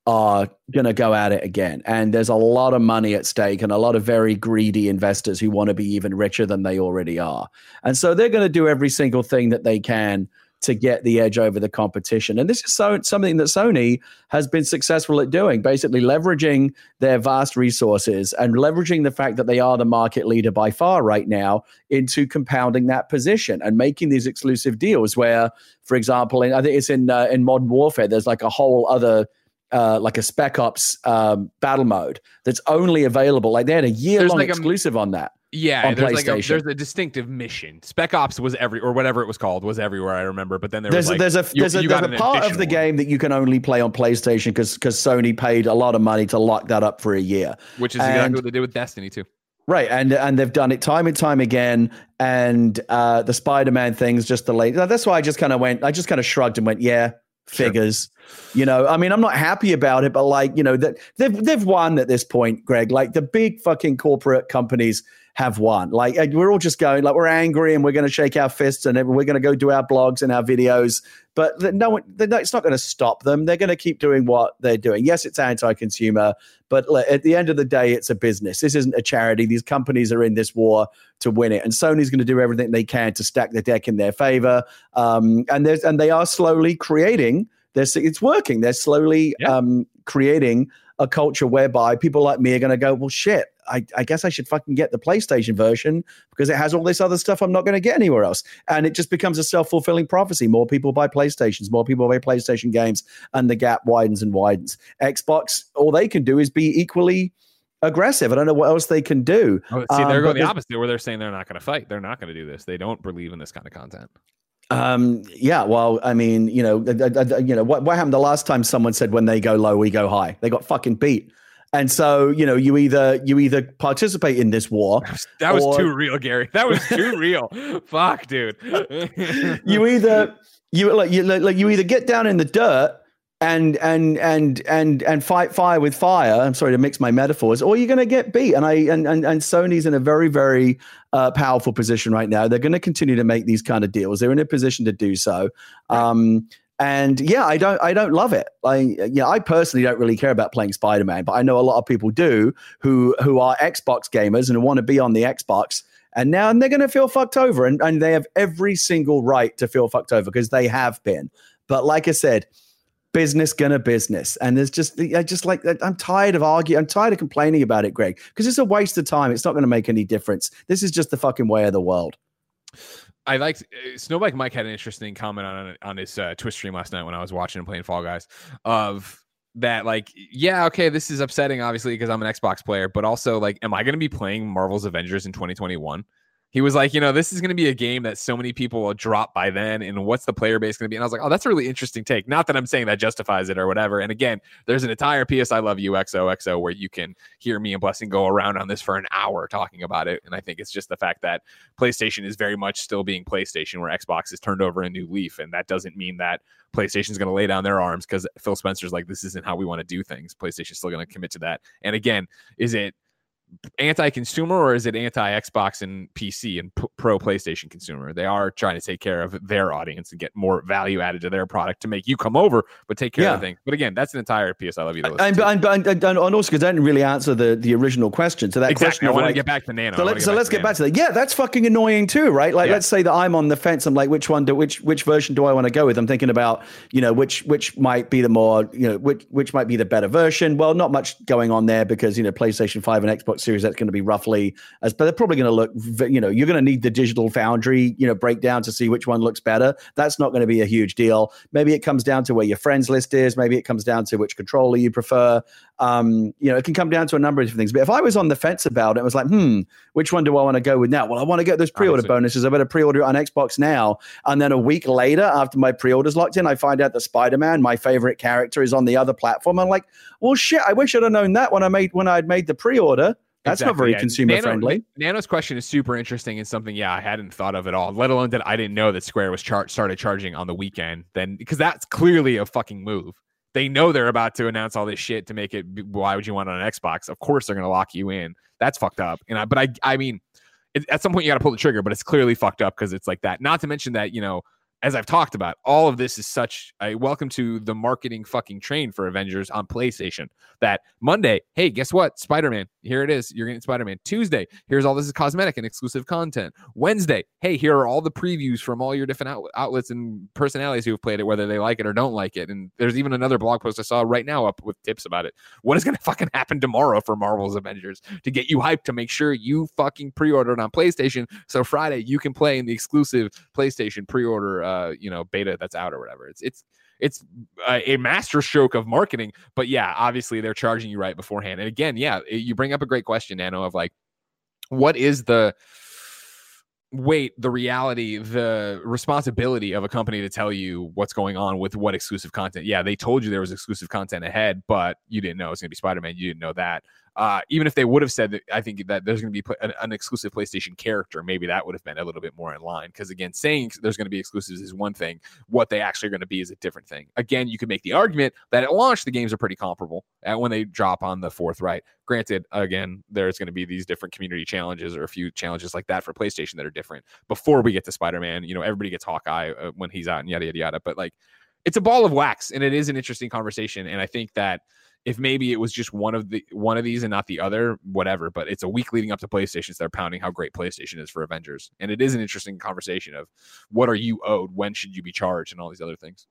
are going to go at it again. And there's a lot of money at stake, and a lot of very greedy investors who want to be even richer than they already are. And so they're going to do every single thing that they can to get the edge over the competition. And this is so something that Sony has been successful at doing, basically leveraging their vast resources and leveraging the fact that they are the market leader by far right now into compounding that position and making these exclusive deals where, for example, in, I think it's in uh, in Modern Warfare, there's like a whole other uh, like a Spec Ops um, battle mode that's only available. Like they had a year long like a- exclusive on that. Yeah, on there's like a, PlayStation. there's a distinctive mission. Spec Ops was every or whatever it was called was everywhere. I remember, but then there there's was like, a, there's a you- there's a, you there's a part of the one, game that you can only play on PlayStation because because Sony paid a lot of money to lock that up for a year. which is exactly and- what they did with Destiny too. Right, and and they've done it time and time again. And uh, the Spider-Man thing's just the late. That's why I just kind of went. I just kind of shrugged and went, "Yeah, figures." You know, I mean, I'm not happy about it, but like, you know, that they've they've won at this point, Greg. Like the big fucking corporate companies have won. Like we're all just going, like we're angry and we're going to shake our fists and we're going to go do our blogs and our videos. But the- no one, the, it's not going to stop them. They're going to keep doing what they're doing. Yes, it's anti-consumer, but at the end of the day, it's a business. This isn't a charity. These companies are in this war to win it, and Sony's going to do everything they can to stack the deck in their favor. Um, and there's and they are slowly creating. This it's working. They're slowly Yeah. um, creating a culture whereby people like me are going to go, well, shit. I, I guess I should fucking get the PlayStation version because it has all this other stuff I'm not going to get anywhere else. And it just becomes a self fulfilling prophecy. More people buy PlayStations, more people buy PlayStation games, and the gap widens and widens. Xbox, all they can do is be equally aggressive. I don't know what else they can do. Oh, see, Um, they're but going the opposite, where they're saying they're not going to fight. They're not going to do this. They don't believe in this kind of content. Um, yeah, well, I mean, you know, you know, what, what happened the last time someone said when they go low, we go high? They got fucking beat. And so, you know, you either you either participate in this war, That was Or- too real, Gary. That was too real. Fuck, dude. you either you like you like you either get down in the dirt and and and and and fight fire with fire. I'm sorry to mix my metaphors, or you're going to get beat. And I and and, and Sony's in a very very uh, powerful position right now. They're going to continue to make these kind of deals. They're in a position to do so. Um, and yeah, I don't I don't love it. Like yeah, I personally don't really care about playing Spider-Man, but I know a lot of people do who who are Xbox gamers and want to be on the Xbox. And now and they're going to feel fucked over, and, and they have every single right to feel fucked over because they have been. But like I said, business gonna business, and there's just I just like I'm tired of arguing. I'm tired of complaining about it, Greg, because it's a waste of time. It's not going to make any difference. This is just the fucking way of the world. I liked uh, Snowbike Mike had an interesting comment on on his uh, Twitch stream last night when I was watching him playing Fall Guys. Of that, like, yeah, okay, this is upsetting, obviously, because I'm an Xbox player, but also, like, am I going to be playing Marvel's Avengers in 2021? He was like, you know, this is going to be a game that so many people will drop by then, and what's the player base going to be? And I was like, oh, that's a really interesting take. Not that I'm saying that justifies it or whatever. And again, there's an entire PS I Love You XOXO where you can hear me and Blessing go around on this for an hour talking about it. And I think it's just the fact that PlayStation is very much still being PlayStation, where Xbox has turned over a new leaf. And that doesn't mean that PlayStation's going to lay down their arms because Phil Spencer's like, this isn't how we want to do things. PlayStation's still going to commit to that. And again, is it anti-consumer or is it anti-Xbox and PC and p- pro PlayStation consumer? They are trying to take care of their audience and get more value added to their product to make you come over, but take care Yeah. of things. But again, that's an entire PS I love you. And, and, and, and, and also because I didn't really answer the, the original question. So that exactly. question I want like, to get back to Nano. So let's so let's get Nano. back to that. Yeah, that's fucking annoying too, right? Like, Yeah. let's say that I'm on the fence. I'm like, which one do which which version do I want to go with? I'm thinking about you know which which might be the more you know which which might be the better version. Well, not much going on there because you know PlayStation Five and Xbox Series that's going to be roughly as, but they're probably going to look. You know, you're going to need the digital foundry you know breakdown to see which one looks better. That's not going to be a huge deal. Maybe it comes down to where your friends list is. Maybe it comes down to which controller you prefer. Um, you know, it can come down to a number of different things. But if I was on the fence about it, it was like, hmm, which one do I want to go with now? Well, I want to get those pre-order bonuses. I better pre-order it on Xbox now. And then a week later, after my pre-order's locked in, I find out that Spider-Man, my favorite character, is on the other platform. I'm like, well, shit, I wish I'd have known that when I made when I'd made the pre-order. That's not very yeah. consumer Nano- friendly. Nano's question is super interesting and something, yeah, I hadn't thought of at all. Let alone that I didn't know that Square was char- started charging on the weekend. Then because that's clearly a fucking move. They know they're about to announce all this shit to make it. Why would you want it on an Xbox? Of course they're going to lock you in. That's fucked up. And I, but I, I mean, it, at some point you got to pull the trigger. But it's clearly fucked up because it's like that. Not to mention that you know as I've talked about, all of this is such a welcome to the marketing fucking train for Avengers on PlayStation. That Monday, hey, guess what? Spider Man, here it is. You're getting Spider Man. Tuesday, here's all this is cosmetic and exclusive content. Wednesday, hey, here are all the previews from all your different out- outlets and personalities who have played it, whether they like it or don't like it. And there's even another blog post I saw right now up with tips about it. What is going to fucking happen tomorrow for Marvel's Avengers to get you hyped to make sure you fucking pre order it on PlayStation so Friday you can play in the exclusive PlayStation pre-order, uh, Uh, you know, beta that's out or whatever. It's it's it's a, a master stroke of marketing, but yeah, obviously they're charging you right beforehand. And again, yeah, you bring up a great question, Nano, of like, what is the weight, the reality, the responsibility of a company to tell you what's going on with what exclusive content? Yeah, they told you there was exclusive content ahead, but you didn't know it was going to be Spider Man. You didn't know that. Uh, even if they would have said that, I think that there's going to be an, an, exclusive PlayStation character, maybe that would have been a little bit more in line. Because again, saying there's going to be exclusives is one thing; what they actually are going to be is a different thing. Again, you could make the argument that at launch the games are pretty comparable at when they drop on the fourth right. Granted, again, there's going to be these different community challenges or a few challenges like that for PlayStation that are different. Before we get to Spider-Man, you know, everybody gets Hawkeye uh, when he's out and yada yada yada. But like, it's a ball of wax, and it is an interesting conversation. And I think that if maybe it was just one of the one of these and not the other, whatever. But it's a week leading up to PlayStation, so they're pounding how great PlayStation is for Avengers, and it is an interesting conversation of what are you owed, when should you be charged, and all these other things.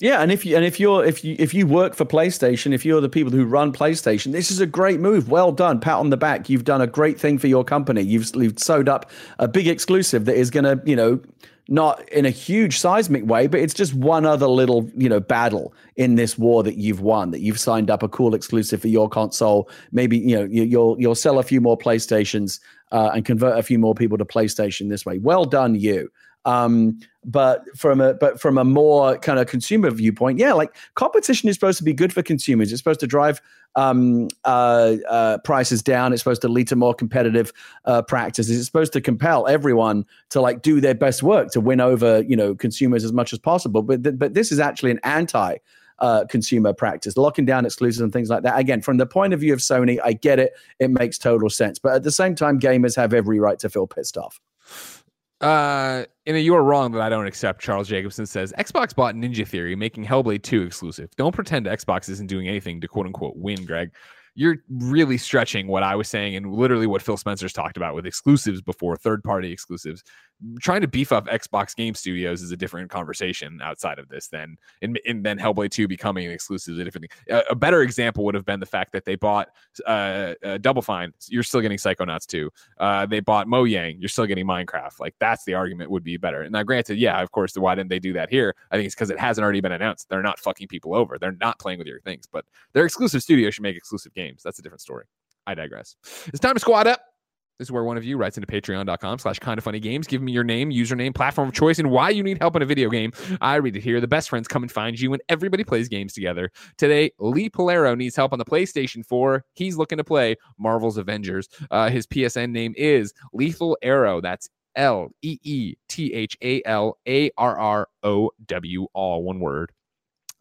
Yeah, and if you and if you're if you if you work for PlayStation, if you're the people who run PlayStation, this is a great move. Well done, pat on the back. You've done a great thing for your company. You've you've sewed up a big exclusive that is going to you know not in a huge seismic way, but it's just one other little, you know, battle in this war that you've won. That you've signed up a cool exclusive for your console. Maybe you know you, will you'll sell a few more PlayStations uh, and convert a few more people to PlayStation this way. Well done, you. Um, but from a but from a more kind of consumer viewpoint, yeah, like competition is supposed to be good for consumers. It's supposed to drive um, uh, uh, prices down. It's supposed to lead to more competitive uh, practices. It's supposed to compel everyone to like do their best work to win over you know consumers as much as possible. But th- but this is actually an anti. Uh, consumer practice, locking down exclusives and things like that. Again, from the point of view of Sony, I get it; it makes total sense. But at the same time, gamers have every right to feel pissed off. Uh, and you are wrong that I don't accept. Charles Jacobson says Xbox bought Ninja Theory, making Hellblade 2 exclusive. Don't pretend Xbox isn't doing anything to quote unquote win, Greg you're really stretching what I was saying and literally what Phil Spencer's talked about with exclusives before, third party exclusives. Trying to beef up Xbox Game Studios is a different conversation outside of this than and, and then Hellblade 2 becoming an exclusive is a different thing. A, a, better example would have been the fact that they bought uh, uh, Double Fine. You're still getting Psychonauts 2. Uh, they bought Mojang. You're still getting Minecraft. Like that's the argument would be better. And now, granted, yeah, of course, why didn't they do that here? I think it's because it hasn't already been announced. They're not fucking people over. They're not playing with your things, but their exclusive studio should make exclusive games. That's a different story. I digress. It's time to squad up. This is where one of you writes into patreon.com slash kind of funny games. Give me your name, username, platform of choice, and why you need help in a video game. I read it here. The best friends come and find you, and everybody plays games together. Today, Lee Pollero needs help on the PlayStation 4. He's looking to play Marvel's Avengers. Uh, his PSN name is Leethal Arrow. That's L E E T H A L A R R O W, all one word.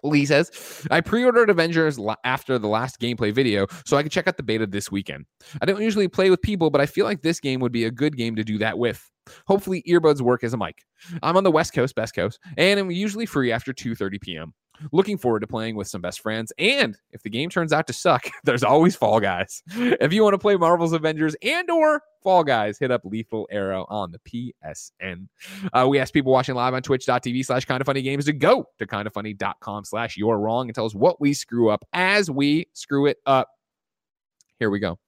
Lee says, I pre ordered Avengers after the last gameplay video so I could check out the beta this weekend. I don't usually play with people, but I feel like this game would be a good game to do that with. Hopefully, earbuds work as a mic. I'm on the West Coast, best coast, and I'm usually free after 2:30 p.m. Looking forward to playing with some best friends. And if the game turns out to suck, there's always Fall Guys. If you want to play Marvel's Avengers and or Fall Guys, hit up Leethal Arrow on the PSN. Uh, we ask people watching live on twitch.tv slash kind of funny games to go to kindafunny.com slash you're wrong and tell us what we screw up as we screw it up. Here we go.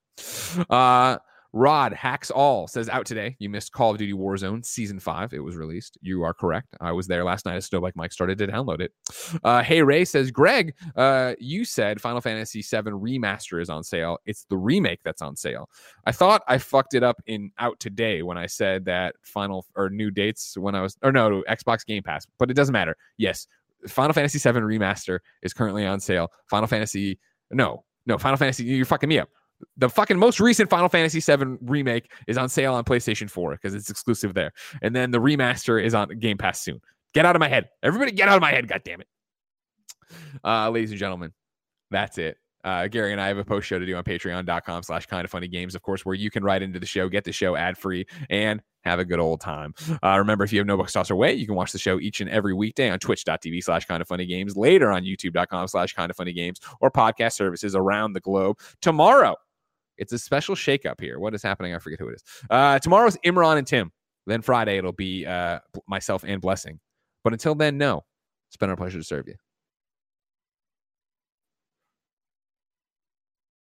Uh, Rod Hacks All says out today. You missed Call of Duty Warzone Season 5. It was released. You are correct. I was there last night as Snowbike Mike started to download it. Uh, hey Ray says, Greg, uh, you said Final Fantasy VII Remaster is on sale. It's the remake that's on sale. I thought I fucked it up in out today when I said that final or new dates when I was, or no, Xbox Game Pass, but it doesn't matter. Yes, Final Fantasy VII Remaster is currently on sale. Final Fantasy, no, no, Final Fantasy, you're fucking me up the fucking most recent Final Fantasy VII remake is on sale on PlayStation 4 because it's exclusive there. And then the remaster is on Game Pass soon. Get out of my head. Everybody get out of my head, God damn it. Uh, ladies and gentlemen, that's it. Uh, Gary and I have a post show to do on patreon.com slash kind of funny games, of course, where you can write into the show, get the show ad free, and have a good old time. Uh, remember, if you have no books toss away, you can watch the show each and every weekday on twitch.tv slash kind of funny games, later on youtube.com slash kind of funny games, or podcast services around the globe. Tomorrow, it's a special shakeup here. What is happening? I forget who it is. Uh, tomorrow's Imran and Tim. Then Friday, it'll be uh, myself and Blessing. But until then, no. It's been our pleasure to serve you.